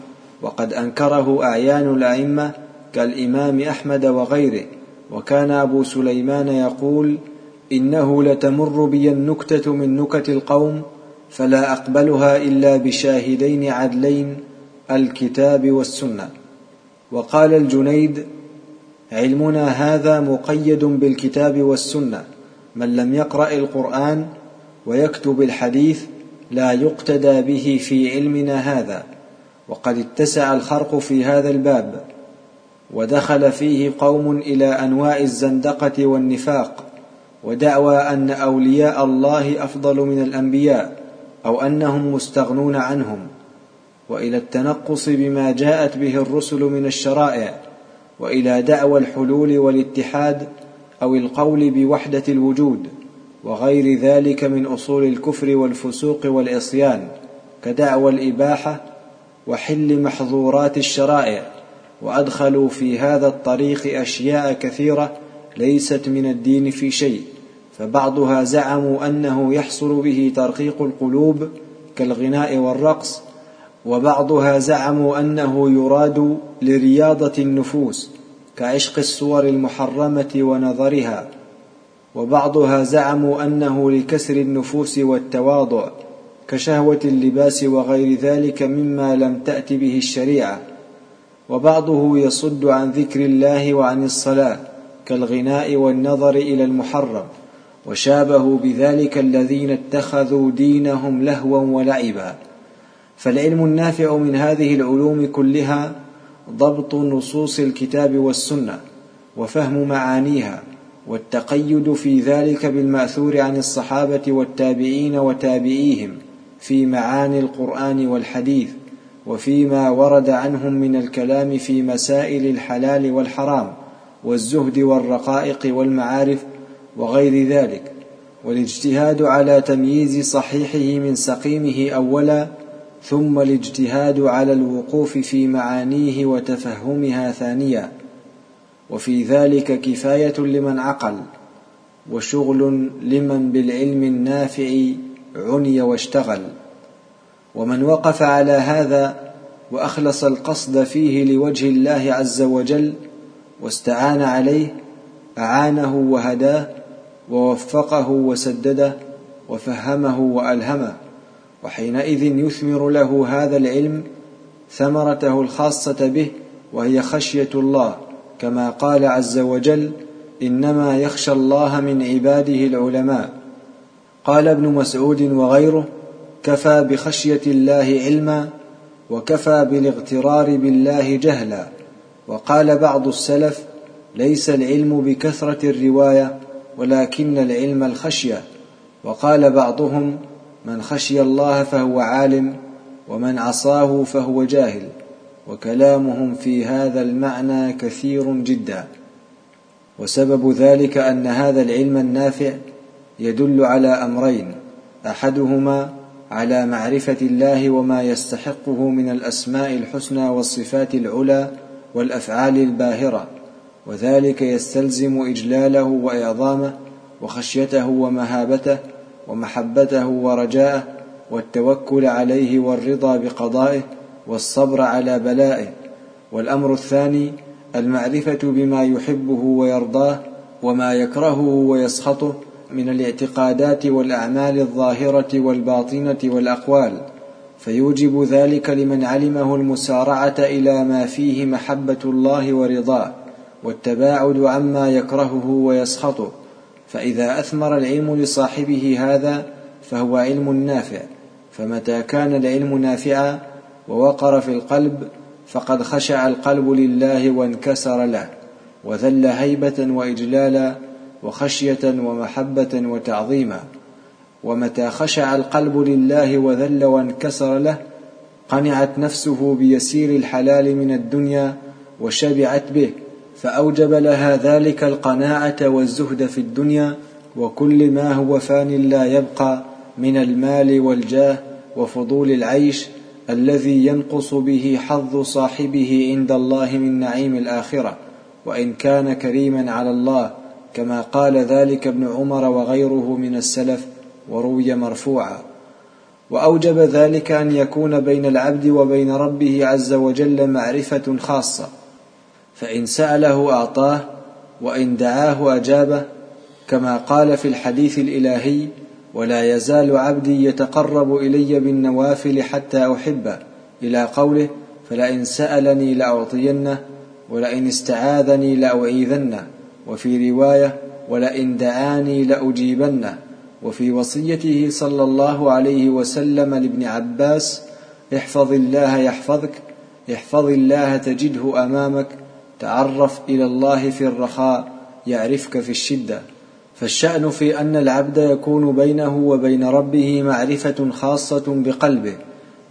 وقد أنكره أعيان الأئمة كالإمام أحمد وغيره. وكان أبو سليمان يقول إنه لتمر بي النكتة من نكت القوم فلا أقبلها إلا بشاهدين عدلين الكتاب والسنة. وقال الجنيد علمنا هذا مقيد بالكتاب والسنة. من لم يقرأ القرآن ويكتب الحديث لا يقتدى به في علمنا هذا. وقد اتسع الخرق في هذا الباب ودخل فيه قوم إلى أنواع الزندقة والنفاق ودعوى أن أولياء الله أفضل من الأنبياء أو أنهم مستغنون عنهم. وإلى التنقص بما جاءت به الرسل من الشرائع وإلى دعوى الحلول والاتحاد أو القول بوحدة الوجود وغير ذلك من أصول الكفر والفسوق والعصيان كدعوى الإباحة وحل محظورات الشرائع وأدخلوا في هذا الطريق أشياء كثيرة ليست من الدين في شيء فبعضها زعموا أنه يحصل به ترقيق القلوب كالغناء والرقص وبعضها زعموا أنه يراد لرياضة النفوس كعشق الصور المحرمة ونظرها وبعضها زعموا أنه لكسر النفوس والتواضع كشهوة اللباس وغير ذلك مما لم تأت به الشريعة. وبعضه يصد عن ذكر الله وعن الصلاة كالغناء والنظر إلى المحرم وشابهوا بذلك الذين اتخذوا دينهم لهوا ولعبا. فالعلم النافع من هذه العلوم كلها ضبط نصوص الكتاب والسنة وفهم معانيها والتقيد في ذلك بالمأثور عن الصحابة والتابعين وتابعيهم. في معاني القرآن والحديث وفيما ورد عنهم من الكلام في مسائل الحلال والحرام والزهد والرقائق والمعارف وغير ذلك. والاجتهاد على تمييز صحيحه من سقيمه أولا ثم الاجتهاد على الوقوف في معانيه وتفهمها ثانيا. وفي ذلك كفاية لمن عقل وشغل لمن بالعلم النافع عني واشتغل. ومن وقف على هذا وأخلص القصد فيه لوجه الله عز وجل واستعان عليه أعانه وهداه ووفقه وسدده وفهمه وألهمه. وحينئذ يثمر له هذا العلم ثمرته الخاصة به وهي خشية الله كما قال عز وجل إنما يخشى الله من عباده العلماء. قال ابن مسعود وغيره كفى بخشية الله علما وكفى بالاغترار بالله جهلا. وقال بعض السلف ليس العلم بكثرة الرواية ولكن العلم الخشية. وقال بعضهم من خشي الله فهو عالم ومن عصاه فهو جاهل. وكلامهم في هذا المعنى كثير جدا. وسبب ذلك أن هذا العلم النافع يدل على أمرين أحدهما على معرفة الله وما يستحقه من الأسماء الحسنى والصفات العلى والأفعال الباهرة وذلك يستلزم إجلاله وإعظامه وخشيته ومهابته ومحبته ورجاءه والتوكل عليه والرضا بقضائه والصبر على بلائه. والأمر الثاني المعرفة بما يحبه ويرضاه وما يكرهه ويسخطه من الاعتقادات والأعمال الظاهرة والباطنة والأقوال فيوجب ذلك لمن علمه المسارعة إلى ما فيه محبة الله ورضاه والتباعد عما يكرهه ويسخطه فإذا أثمر العلم لصاحبه هذا فهو علم نافع فمتى كان العلم نافعا ووقر في القلب فقد خشع القلب لله وانكسر له وذل هيبة وإجلالا وخشية ومحبة وتعظيما. ومتى خشع القلب لله وذل وانكسر له قنعت نفسه بيسير الحلال من الدنيا وشبعت به فأوجب لها ذلك القناعة والزهد في الدنيا وكل ما هو فان لا يبقى من المال والجاه وفضول العيش الذي ينقص به حظ صاحبه عند الله من نعيم الآخرة. وإن كان كريما على الله كما قال ذلك ابن عمر وغيره من السلف وروي مرفوعا. وأوجب ذلك أن يكون بين العبد وبين ربه عز وجل معرفة خاصة. فإن سأله أعطاه وإن دعاه أجابه كما قال في الحديث الإلهي ولا يزال عبدي يتقرب إلي بالنوافل حتى أحبه. إلى قوله فلئن سألني لأعطينه ولئن استعاذني لأعيذنه. وفي رواية ولئن دعاني لاجيبنه وفي وصيته صلى الله عليه وسلم لابن عباس احفظ الله يحفظك احفظ الله تجده أمامك تعرف إلى الله في الرخاء يعرفك في الشدة. فالشأن في أن العبد يكون بينه وبين ربه معرفة خاصة بقلبه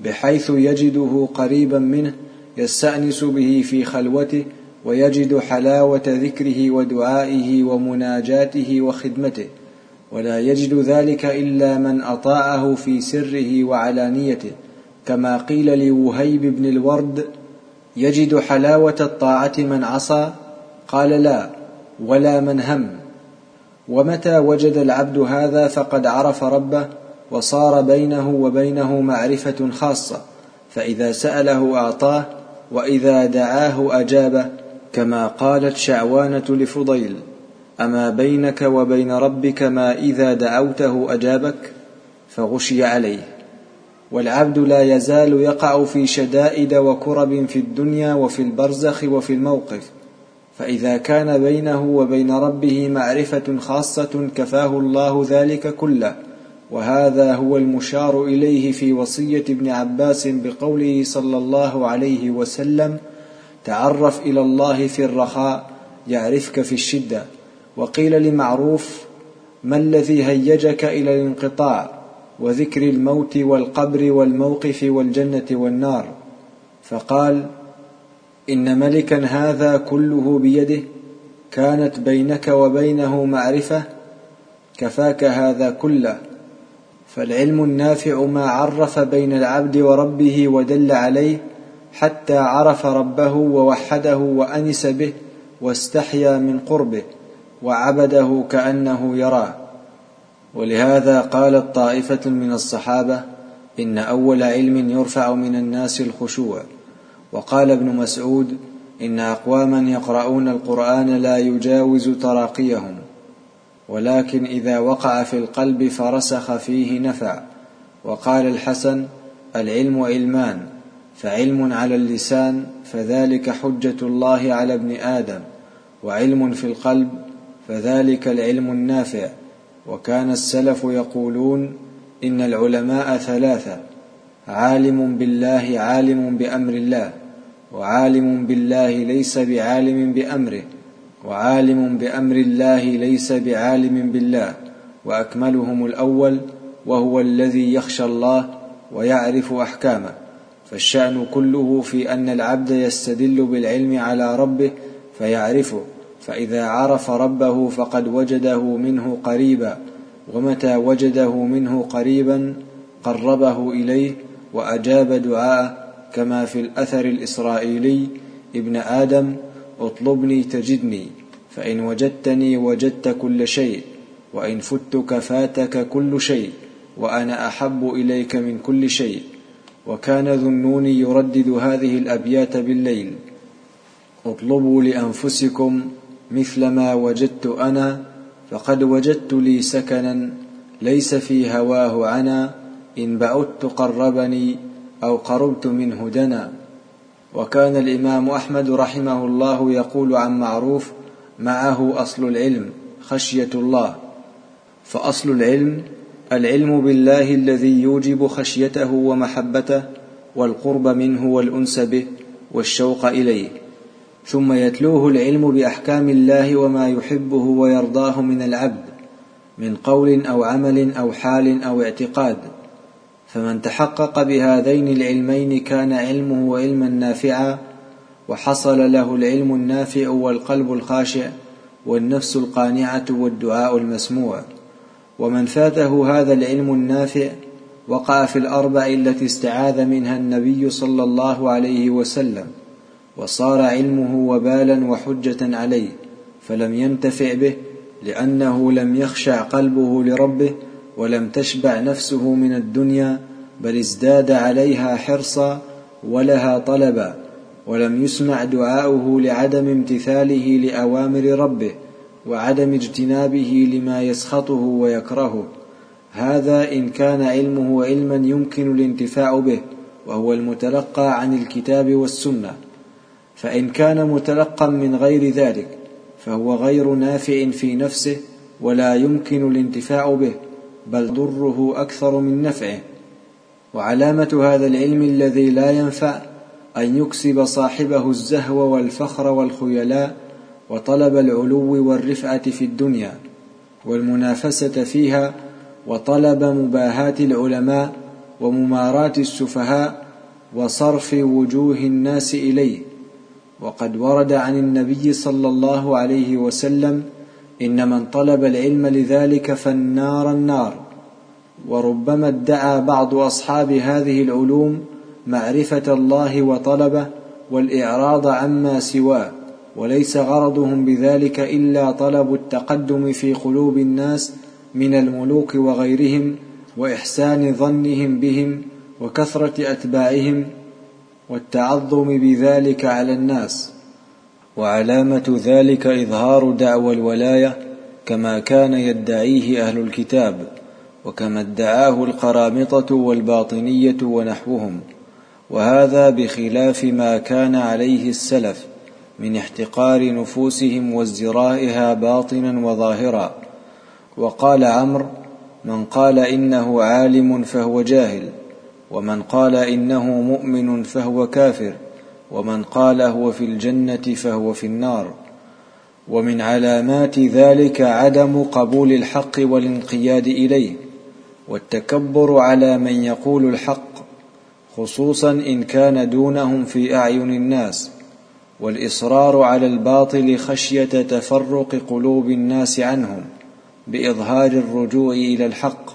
بحيث يجده قريبا منه يستأنس به في خلوته ويجد حلاوة ذكره ودعائه ومناجاته وخدمته ولا يجد ذلك إلا من أطاعه في سره وعلانيته كما قيل لوهيب بن الورد يجد حلاوة الطاعة من عصى؟ قال لا ولا من هم. ومتى وجد العبد هذا فقد عرف ربه وصار بينه وبينه معرفة خاصة فإذا سأله أعطاه وإذا دعاه أجابه. كما قالت شعوانة لفضيل أما بينك وبين ربك ما إذا دعوته أجابك؟ فغشي عليه. والعبد لا يزال يقع في شدائد وكرب في الدنيا وفي البرزخ وفي الموقف فإذا كان بينه وبين ربه معرفة خاصة كفاه الله ذلك كله وهذا هو المشار إليه في وصية ابن عباس بقوله صلى الله عليه وسلم تعرف إلى الله في الرخاء يعرفك في الشدة. وقيل لمعروف ما الذي هيجك إلى الانقطاع وذكر الموت والقبر والموقف والجنة والنار؟ فقال إن ملكا هذا كله بيده كانت بينك وبينه معرفة كفاك هذا كله. فالعلم النافع ما عرف بين العبد وربه ودل عليه حتى عرف ربه ووحده وأنس به واستحيا من قربه وعبده كأنه يراه ولهذا قالت طائفة من الصحابة إن أول علم يرفع من الناس الخشوع. وقال ابن مسعود إن أقواما يقرؤون القرآن لا يجاوز تراقيهم ولكن إذا وقع في القلب فرسخ فيه نفع. وقال الحسن العلم علمان. فعلم على اللسان فذلك حجة الله على ابن آدم وعلم في القلب فذلك العلم النافع. وكان السلف يقولون إن العلماء ثلاثة عالم بالله عالم بأمر الله وعالم بالله ليس بعالم بأمره وعالم بأمر الله ليس بعالم بالله. وأكملهم الأول وهو الذي يخشى الله ويعرف أحكامه. فالشان كله في أن العبد يستدل بالعلم على ربه فيعرفه فإذا عرف ربه فقد وجده منه قريبا ومتى وجده منه قريبا قربه إليه وأجاب دعاءه كما في الأثر الإسرائيلي ابن آدم اطلبني تجدني فإن وجدتني وجدت كل شيء وإن فتك فاتك كل شيء وأنا أحب إليك من كل شيء وكان ذنون يردد هذه الأبيات بالليل. اطلبوا لأنفسكم مثل ما وجدت أنا فقد وجدت لي سكنا ليس في هواه عنا إن بعدت قربني أو قربت منه دنا. وكان الإمام أحمد رحمه الله يقول عن معروف معه أصل العلم خشية الله. فأصل العلم العلم بالله الذي يوجب خشيته ومحبته والقرب منه والأنس به والشوق إليه. ثم يتلوه العلم بأحكام الله وما يحبه ويرضاه من العبد من قول أو عمل أو حال أو اعتقاد. فمن تحقق بهذين العلمين كان علمه علما نافعا وحصل له العلم النافع والقلب الخاشع والنفس القانعة والدعاء المسموع. ومن فاته هذا العلم النافع وقع في الأربع التي استعاذ منها النبي صلى الله عليه وسلم وصار علمه وبالا وحجة عليه فلم ينتفع به لأنه لم يخشع قلبه لربه ولم تشبع نفسه من الدنيا بل ازداد عليها حرصا ولها طلبا ولم يسمع دعاؤه لعدم امتثاله لأوامر ربه. وعدم اجتنابه لما يسخطه ويكرهه. هذا إن كان علمه علما يمكن الانتفاع به وهو المتلقى عن الكتاب والسنة. فإن كان متلقا من غير ذلك فهو غير نافع في نفسه ولا يمكن الانتفاع به بل ضره أكثر من نفعه. وعلامة هذا العلم الذي لا ينفع أن يكسب صاحبه الزهو والفخر والخيلاء وطلب العلو والرفعة في الدنيا والمنافسة فيها وطلب مباهاة العلماء ومماراة السفهاء وصرف وجوه الناس إليه. وقد ورد عن النبي صلى الله عليه وسلم إن من طلب العلم لذلك فالنار النار. وربما ادعى بعض أصحاب هذه العلوم معرفة الله وطلبه والإعراض عما سواه. وليس غرضهم بذلك إلا طلب التقدم في قلوب الناس من الملوك وغيرهم وإحسان ظنهم بهم وكثرة أتباعهم والتعظم بذلك على الناس. وعلامة ذلك إظهار دعوى الولاية كما كان يدعيه أهل الكتاب وكما ادعاه القرامطة والباطنية ونحوهم. وهذا بخلاف ما كان عليه السلف من احتقار نفوسهم وازدرائها باطنا وظاهرا. وقال عمرو من قال إنه عالم فهو جاهل ومن قال إنه مؤمن فهو كافر ومن قال هو في الجنة فهو في النار. ومن علامات ذلك عدم قبول الحق والانقياد إليه والتكبر على من يقول الحق خصوصا إن كان دونهم في أعين الناس. والإصرار على الباطل خشية تفرق قلوب الناس عنهم بإظهار الرجوع إلى الحق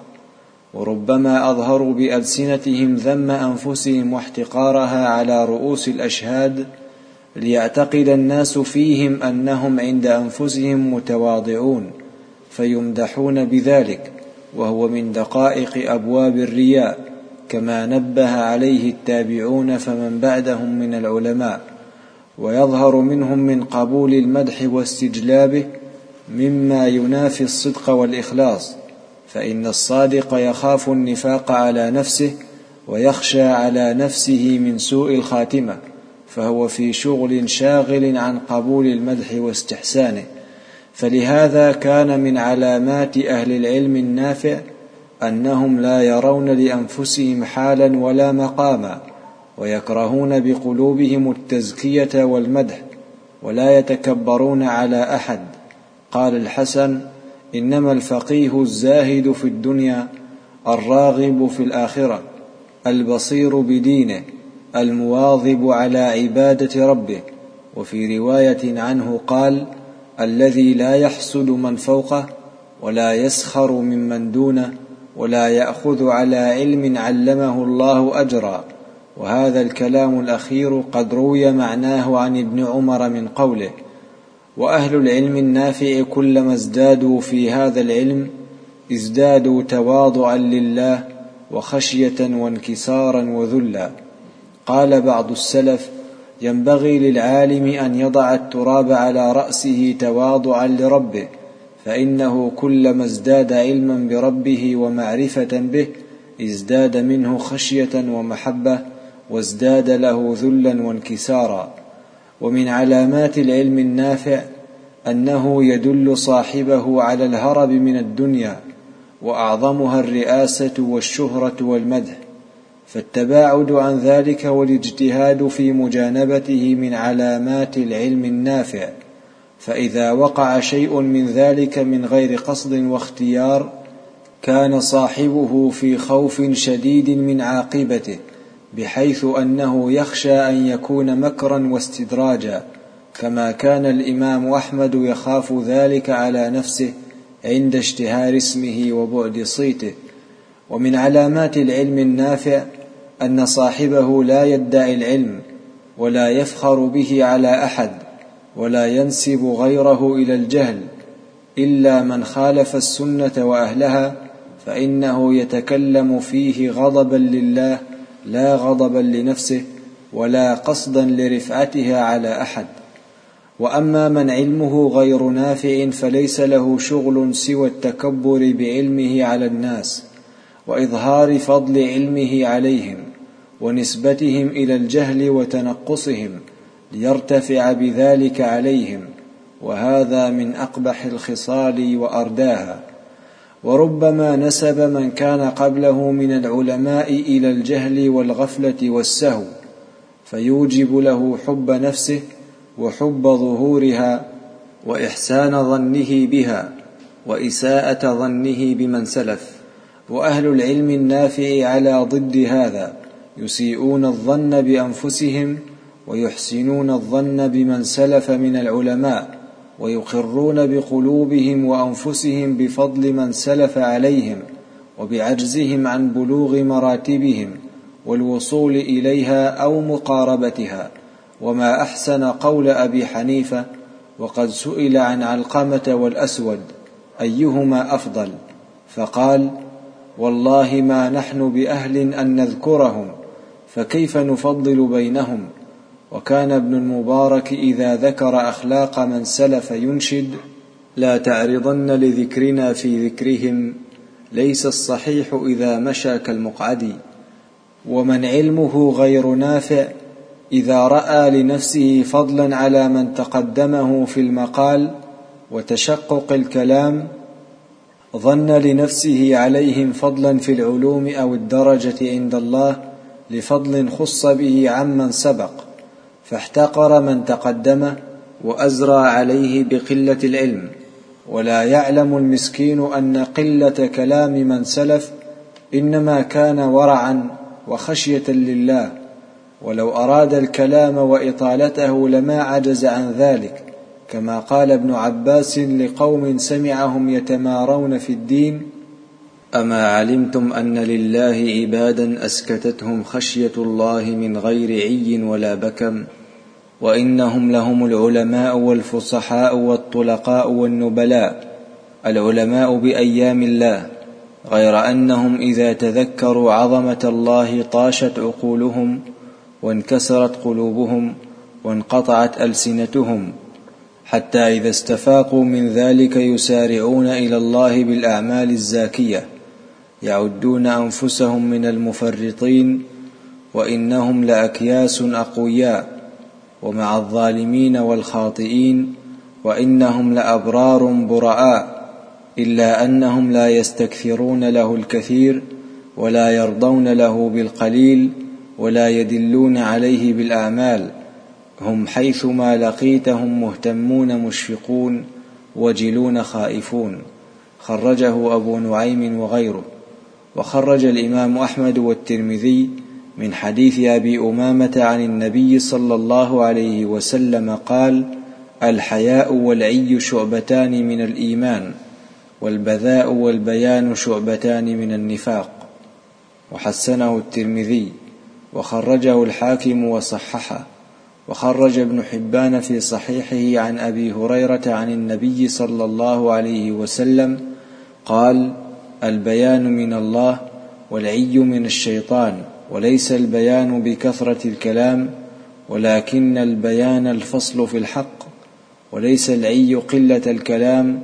وربما أظهروا بألسنتهم ذم أنفسهم واحتقارها على رؤوس الأشهاد ليعتقد الناس فيهم أنهم عند أنفسهم متواضعون فيمدحون بذلك وهو من دقائق أبواب الرياء كما نبه عليه التابعون فمن بعدهم من العلماء. ويظهر منهم من قبول المدح واستجلابه مما ينافي الصدق والإخلاص فإن الصادق يخاف النفاق على نفسه ويخشى على نفسه من سوء الخاتمة فهو في شغل شاغل عن قبول المدح واستحسانه. فلهذا كان من علامات أهل العلم النافع أنهم لا يرون لأنفسهم حالا ولا مقاما ويكرهون بقلوبهم التزكية والمدح ولا يتكبرون على أحد. قال الحسن إنما الفقيه الزاهد في الدنيا الراغب في الآخرة البصير بدينه المواظب على عبادة ربه. وفي رواية عنه قال الذي لا يحسد من فوقه ولا يسخر ممن دونه ولا يأخذ على علم علمه الله أجرا. وهذا الكلام الأخير قد روي معناه عن ابن عمر من قوله وأهل العلم النافع كلما ازدادوا في هذا العلم ازدادوا تواضعا لله وخشية وانكسارا وذلا. قال بعض السلف ينبغي للعالم أن يضع التراب على رأسه تواضعا لربه فإنه كلما ازداد علما بربه ومعرفة به ازداد منه خشية ومحبة وازداد له ذلا وانكسارا. ومن علامات العلم النافع أنه يدل صاحبه على الهرب من الدنيا وأعظمها الرئاسة والشهرة والمدح. فالتباعد عن ذلك والاجتهاد في مجانبته من علامات العلم النافع. فإذا وقع شيء من ذلك من غير قصد واختيار كان صاحبه في خوف شديد من عاقبته. بحيث أنه يخشى أن يكون مكرا واستدراجا كما كان الإمام أحمد يخاف ذلك على نفسه عند اشتهار اسمه وبعد صيته. ومن علامات العلم النافع أن صاحبه لا يدعي العلم ولا يفخر به على أحد ولا ينسب غيره إلى الجهل إلا من خالف السنة وأهلها فإنه يتكلم فيه غضبا لله لا غضبا لنفسه ولا قصدا لرفعتها على أحد. وأما من علمه غير نافع فليس له شغل سوى التكبر بعلمه على الناس وإظهار فضل علمه عليهم ونسبتهم إلى الجهل وتنقصهم ليرتفع بذلك عليهم. وهذا من أقبح الخصال وأرداها. وربما نسب من كان قبله من العلماء إلى الجهل والغفلة والسهو فيوجب له حب نفسه وحب ظهورها وإحسان ظنه بها وإساءة ظنه بمن سلف. وأهل العلم النافع على ضد هذا يسيئون الظن بأنفسهم ويحسنون الظن بمن سلف من العلماء. ويقرون بقلوبهم وأنفسهم بفضل من سلف عليهم وبعجزهم عن بلوغ مراتبهم والوصول إليها أو مقاربتها. وما أحسن قول أبي حنيفة وقد سئل عن علقمة والأسود أيهما أفضل؟ فقال والله ما نحن بأهل أن نذكرهم فكيف نفضل بينهم؟ وكان ابن المبارك إذا ذكر أخلاق من سلف ينشد لا تعرضن لذكرنا في ذكرهم ليس الصحيح إذا مشى كالمقعد. ومن علمه غير نافع إذا رأى لنفسه فضلا على من تقدمه في المقال وتشقق الكلام ظن لنفسه عليهم فضلا في العلوم أو الدرجة عند الله لفضل خص به عمن سبق. فاحتقر من تقدمه وأزرى عليه بقلة العلم ولا يعلم المسكين أن قلة كلام من سلف إنما كان ورعا وخشية لله ولو أراد الكلام وإطالته لما عجز عن ذلك كما قال ابن عباس لقوم سمعهم يتمارون في الدين أما علمتم أن لله عبادا أسكتتهم خشية الله من غير عي ولا بكم؟ وإنهم لهم العلماء والفصحاء والطلقاء والنبلاء العلماء بأيام الله غير أنهم إذا تذكروا عظمة الله طاشت عقولهم وانكسرت قلوبهم وانقطعت ألسنتهم حتى إذا استفاقوا من ذلك يسارعون إلى الله بالأعمال الزاكية يعدون أنفسهم من المفرطين وإنهم لأكياس أقوياء. ومع الظالمين والخاطئين وإنهم لأبرار براء إلا أنهم لا يستكثرون له الكثير ولا يرضون له بالقليل ولا يدلون عليه بالأعمال هم حيثما لقيتهم مهتمون مشفقون وجلون خائفون خرجه أبو نعيم وغيره وخرج الإمام أحمد والترمذي من حديث أبي أمامة عن النبي صلى الله عليه وسلم قال الحياء والعي شعبتان من الإيمان والبذاء والبيان شعبتان من النفاق. وحسنه الترمذي وخرجه الحاكم وصححه. وخرج ابن حبان في صحيحه عن أبي هريرة عن النبي صلى الله عليه وسلم قال البيان من الله والعي من الشيطان. وليس البيان بكثرة الكلام ولكن البيان الفصل في الحق وليس العي قلة الكلام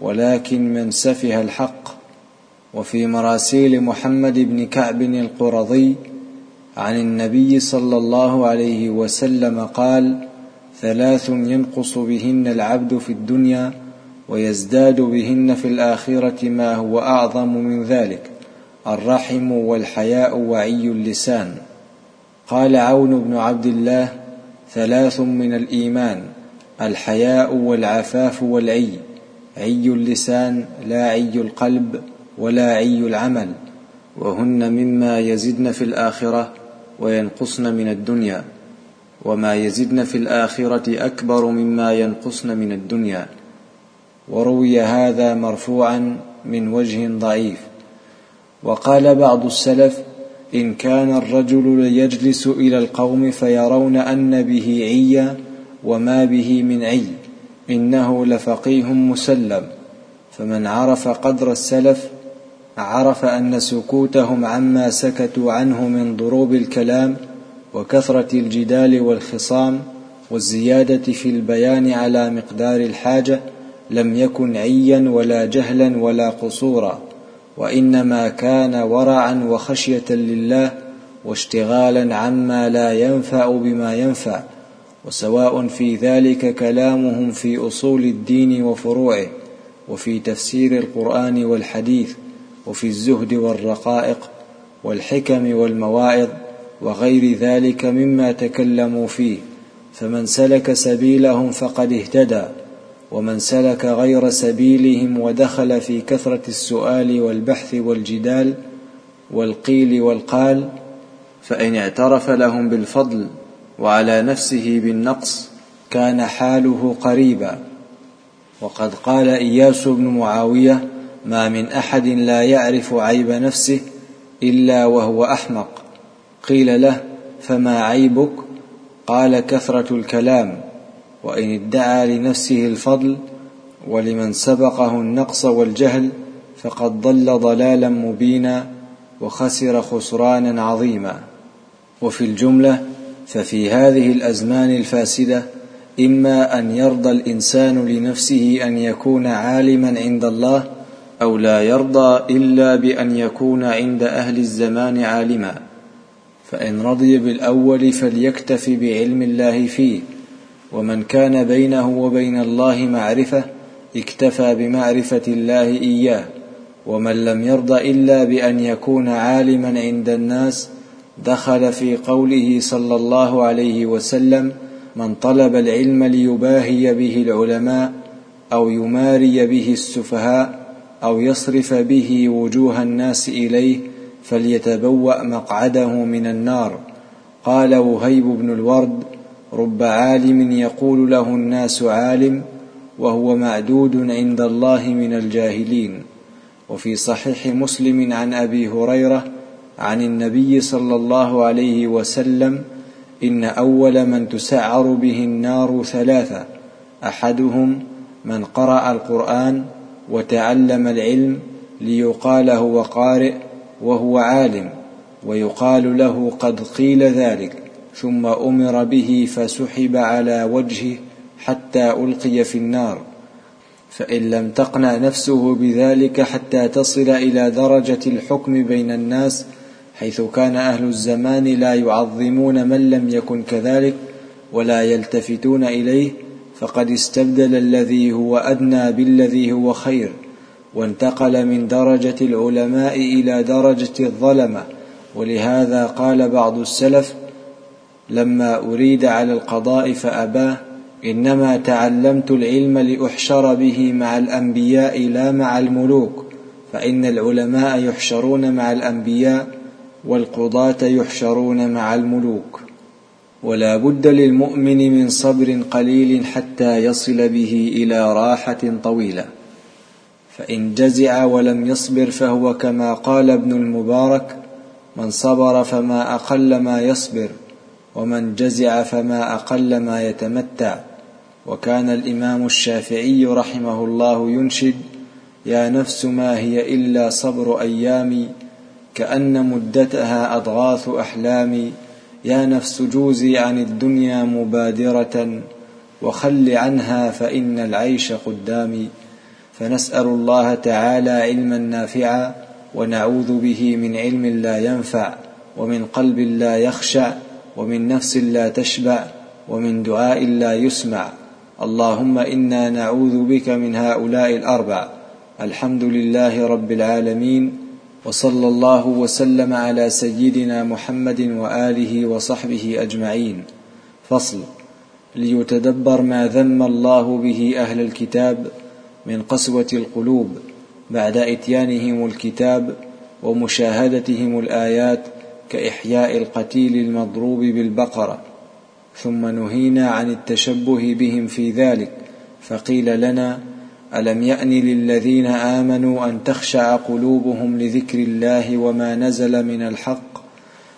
ولكن من سفه الحق. وفي مراسيل محمد بن كعب القرظي عن النبي صلى الله عليه وسلم قال ثلاث ينقص بهن العبد في الدنيا ويزداد بهن في الآخرة ما هو أعظم من ذلك. الرحم والحياء وعي اللسان. قال عون بن عبد الله ثلاث من الإيمان الحياء والعفاف والعي. عي اللسان لا عي القلب ولا عي العمل وهن مما يزدن في الآخرة وينقصن من الدنيا. وما يزدن في الآخرة أكبر مما ينقصن من الدنيا. وروي هذا مرفوعا من وجه ضعيف. وقال بعض السلف إن كان الرجل ليجلس إلى القوم فيرون أن به عيا وما به من عي إنه لفقيه مسلم. فمن عرف قدر السلف عرف أن سكوتهم عما سكتوا عنه من ضروب الكلام وكثرة الجدال والخصام والزيادة في البيان على مقدار الحاجة لم يكن عيا ولا جهلا ولا قصورا. وإنما كان ورعا وخشية لله واشتغالا عما لا ينفع بما ينفع وسواء في ذلك كلامهم في أصول الدين وفروعه وفي تفسير القرآن والحديث وفي الزهد والرقائق والحكم والمواعظ وغير ذلك مما تكلموا فيه فمن سلك سبيلهم فقد اهتدى. ومن سلك غير سبيلهم ودخل في كثرة السؤال والبحث والجدال والقيل والقال فإن اعترف لهم بالفضل وعلى نفسه بالنقص كان حاله قريبا. وقد قال إياس بن معاوية ما من أحد لا يعرف عيب نفسه إلا وهو أحمق. قيل له فما عيبك؟ قال كثرة الكلام. وإن ادعى لنفسه الفضل ولمن سبقه النقص والجهل فقد ضل ضلالا مبينا وخسر خسرانا عظيما. وفي الجملة ففي هذه الأزمان الفاسدة إما أن يرضى الإنسان لنفسه أن يكون عالما عند الله أو لا يرضى إلا بأن يكون عند أهل الزمان عالما. فإن رضي بالأول فليكتف بعلم الله فيه. ومن كان بينه وبين الله معرفة اكتفى بمعرفة الله إياه. ومن لم يرض إلا بأن يكون عالما عند الناس دخل في قوله صلى الله عليه وسلم من طلب العلم ليباهي به العلماء أو يماري به السفهاء أو يصرف به وجوه الناس إليه فليتبوأ مقعده من النار قال وهيب بن الورد رب عالم يقول له الناس عالم وهو معدود عند الله من الجاهلين. وفي صحيح مسلم عن أبي هريرة عن النبي صلى الله عليه وسلم إن أول من تسعر به النار ثلاثة أحدهم من قرأ القرآن وتعلم العلم ليقال هو قارئ وهو عالم ويقال له قد قيل ذلك. ثم أمر به فسحب على وجهه حتى ألقي في النار. فإن لم تقنع نفسه بذلك حتى تصل إلى درجة الحكم بين الناس حيث كان أهل الزمان لا يعظمون من لم يكن كذلك ولا يلتفتون إليه فقد استبدل الذي هو أدنى بالذي هو خير وانتقل من درجة العلماء إلى درجة الظلمة. ولهذا قال بعض السلف لما أريد على القضاء فأباه إنما تعلمت العلم لأحشر به مع الأنبياء لا مع الملوك فإن العلماء يحشرون مع الأنبياء والقضاة يحشرون مع الملوك. ولا بد للمؤمن من صبر قليل حتى يصل به إلى راحة طويلة. فإن جزع ولم يصبر فهو كما قال ابن المبارك من صبر فما أقل ما يصبر ومن جزع فما أقل ما يتمتع. وكان الإمام الشافعي رحمه الله ينشد يا نفس ما هي إلا صبر ايامي كأن مدتها أضغاث احلامي يا نفس جوزي عن الدنيا مبادرة وخل عنها فإن العيش قدامي فنسأل الله تعالى علما نافعا ونعوذ به من علم لا ينفع ومن قلب لا يخشع. ومن نفس لا تشبع ومن دعاء لا يسمع. اللهم إنا نعوذ بك من هؤلاء الأربع. الحمد لله رب العالمين. وصلى الله وسلم على سيدنا محمد وآله وصحبه أجمعين. فصل. ليتدبر ما ذم الله به أهل الكتاب من قسوة القلوب بعد إتيانهم الكتاب ومشاهدتهم الآيات كإحياء القتيل المضروب بالبقرة ثم نهينا عن التشبه بهم في ذلك فقيل لنا ألم يأن للذين آمنوا أن تخشع قلوبهم لذكر الله وما نزل من الحق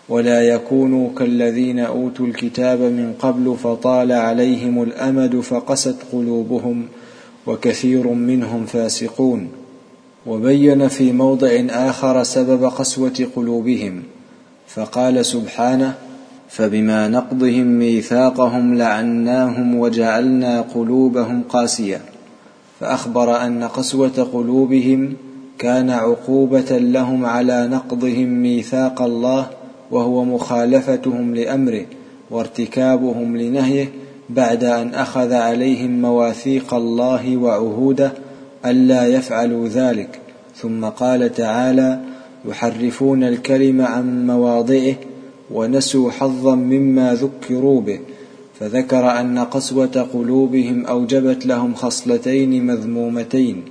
ولا يكونوا كالذين أوتوا الكتاب من قبل فطال عليهم الأمد فقست قلوبهم وكثير منهم فاسقون. وبين في موضع آخر سبب قسوة قلوبهم. فقال سبحانه فبما نقضهم ميثاقهم لعناهم وجعلنا قلوبهم قاسية. فأخبر أن قسوة قلوبهم كان عقوبة لهم على نقضهم ميثاق الله وهو مخالفتهم لأمره وارتكابهم لنهيه بعد أن أخذ عليهم مواثيق الله وعهوده ألا يفعلوا ذلك. ثم قال تعالى يحرفون الكلم عن مواضعه ونسوا حظا مما ذكروا به فذكر أن قسوة قلوبهم أوجبت لهم خصلتين مذمومتين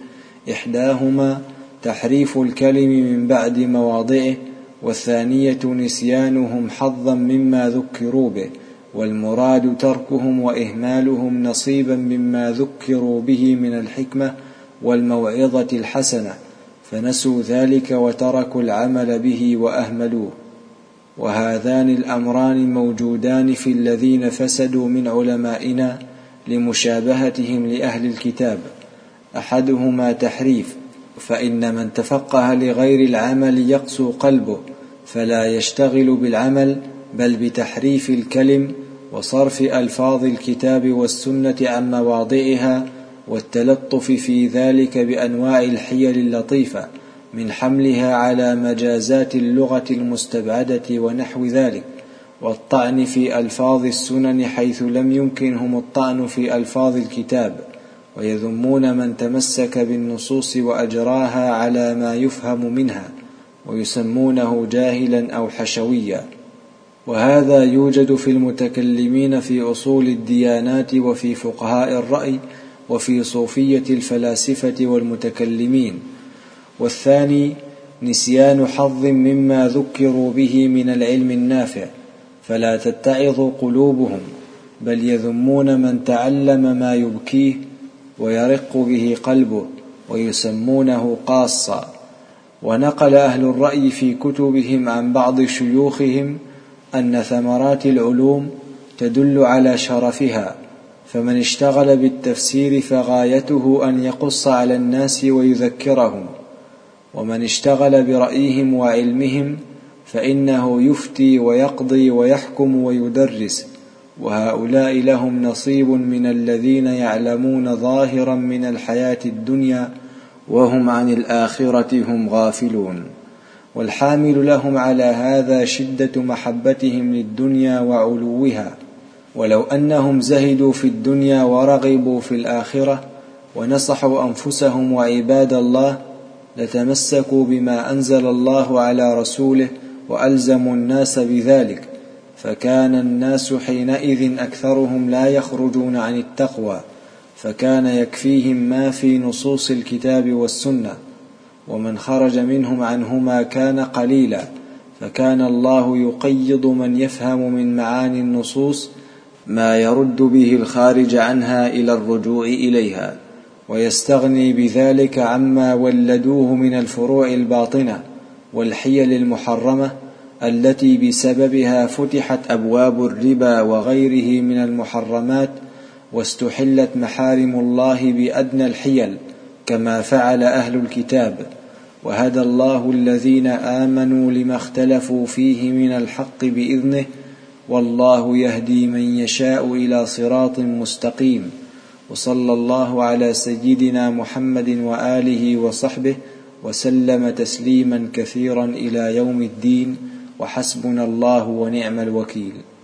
إحداهما تحريف الكلم من بعد مواضعه والثانية نسيانهم حظا مما ذكروا به والمراد تركهم وإهمالهم نصيبا مما ذكروا به من الحكمة والموعظة الحسنة. فنسوا ذلك وتركوا العمل به وأهملوه. وهذان الأمران موجودان في الذين فسدوا من علمائنا لمشابهتهم لأهل الكتاب. أحدهما تحريف فإن من تفقه لغير العمل يقسو قلبه فلا يشتغل بالعمل بل بتحريف الكلم وصرف ألفاظ الكتاب والسنة عن مواضعها والتلطف في ذلك بأنواع الحيل اللطيفة من حملها على مجازات اللغة المستبعدة ونحو ذلك والطعن في ألفاظ السنن حيث لم يمكنهم الطعن في ألفاظ الكتاب ويذمون من تمسك بالنصوص وأجراها على ما يفهم منها ويسمونه جاهلا أو حشويا. وهذا يوجد في المتكلمين في أصول الديانات وفي فقهاء الرأي وفي صوفية الفلاسفة والمتكلمين. والثاني نسيان حظ مما ذكروا به من العلم النافع فلا تتعظ قلوبهم بل يذمون من تعلم ما يبكيه ويرق به قلبه ويسمونه قاصا. ونقل أهل الرأي في كتبهم عن بعض شيوخهم أن ثمرات العلوم تدل على شرفها فمن اشتغل بالتفسير فغايته أن يقص على الناس ويذكرهم ومن اشتغل برأيهم وعلمهم فإنه يفتي ويقضي ويحكم ويدرس وهؤلاء لهم نصيب من الذين يعلمون ظاهرا من الحياة الدنيا وهم عن الآخرة هم غافلون. والحامل لهم على هذا شدة محبتهم للدنيا وعلوها ولو أنهم زهدوا في الدنيا ورغبوا في الآخرة ونصحوا أنفسهم وعباد الله لتمسكوا بما أنزل الله على رسوله وألزموا الناس بذلك فكان الناس حينئذ أكثرهم لا يخرجون عن التقوى فكان يكفيهم ما في نصوص الكتاب والسنة ومن خرج منهم عنهما كان قليلا فكان الله يقيض من يفهم من معاني النصوص ما يرد به الخارج عنها إلى الرجوع إليها ويستغني بذلك عما ولدوه من الفروع الباطنة والحيل المحرمة التي بسببها فتحت أبواب الربا وغيره من المحرمات واستحلت محارم الله بأدنى الحيل كما فعل أهل الكتاب. وهدى الله الذين آمنوا لما اختلفوا فيه من الحق بإذنه والله يهدي من يشاء إلى صراط مستقيم. وصلى الله على سيدنا محمد وآله وصحبه وسلم تسليما كثيرا إلى يوم الدين. وحسبنا الله ونعم الوكيل.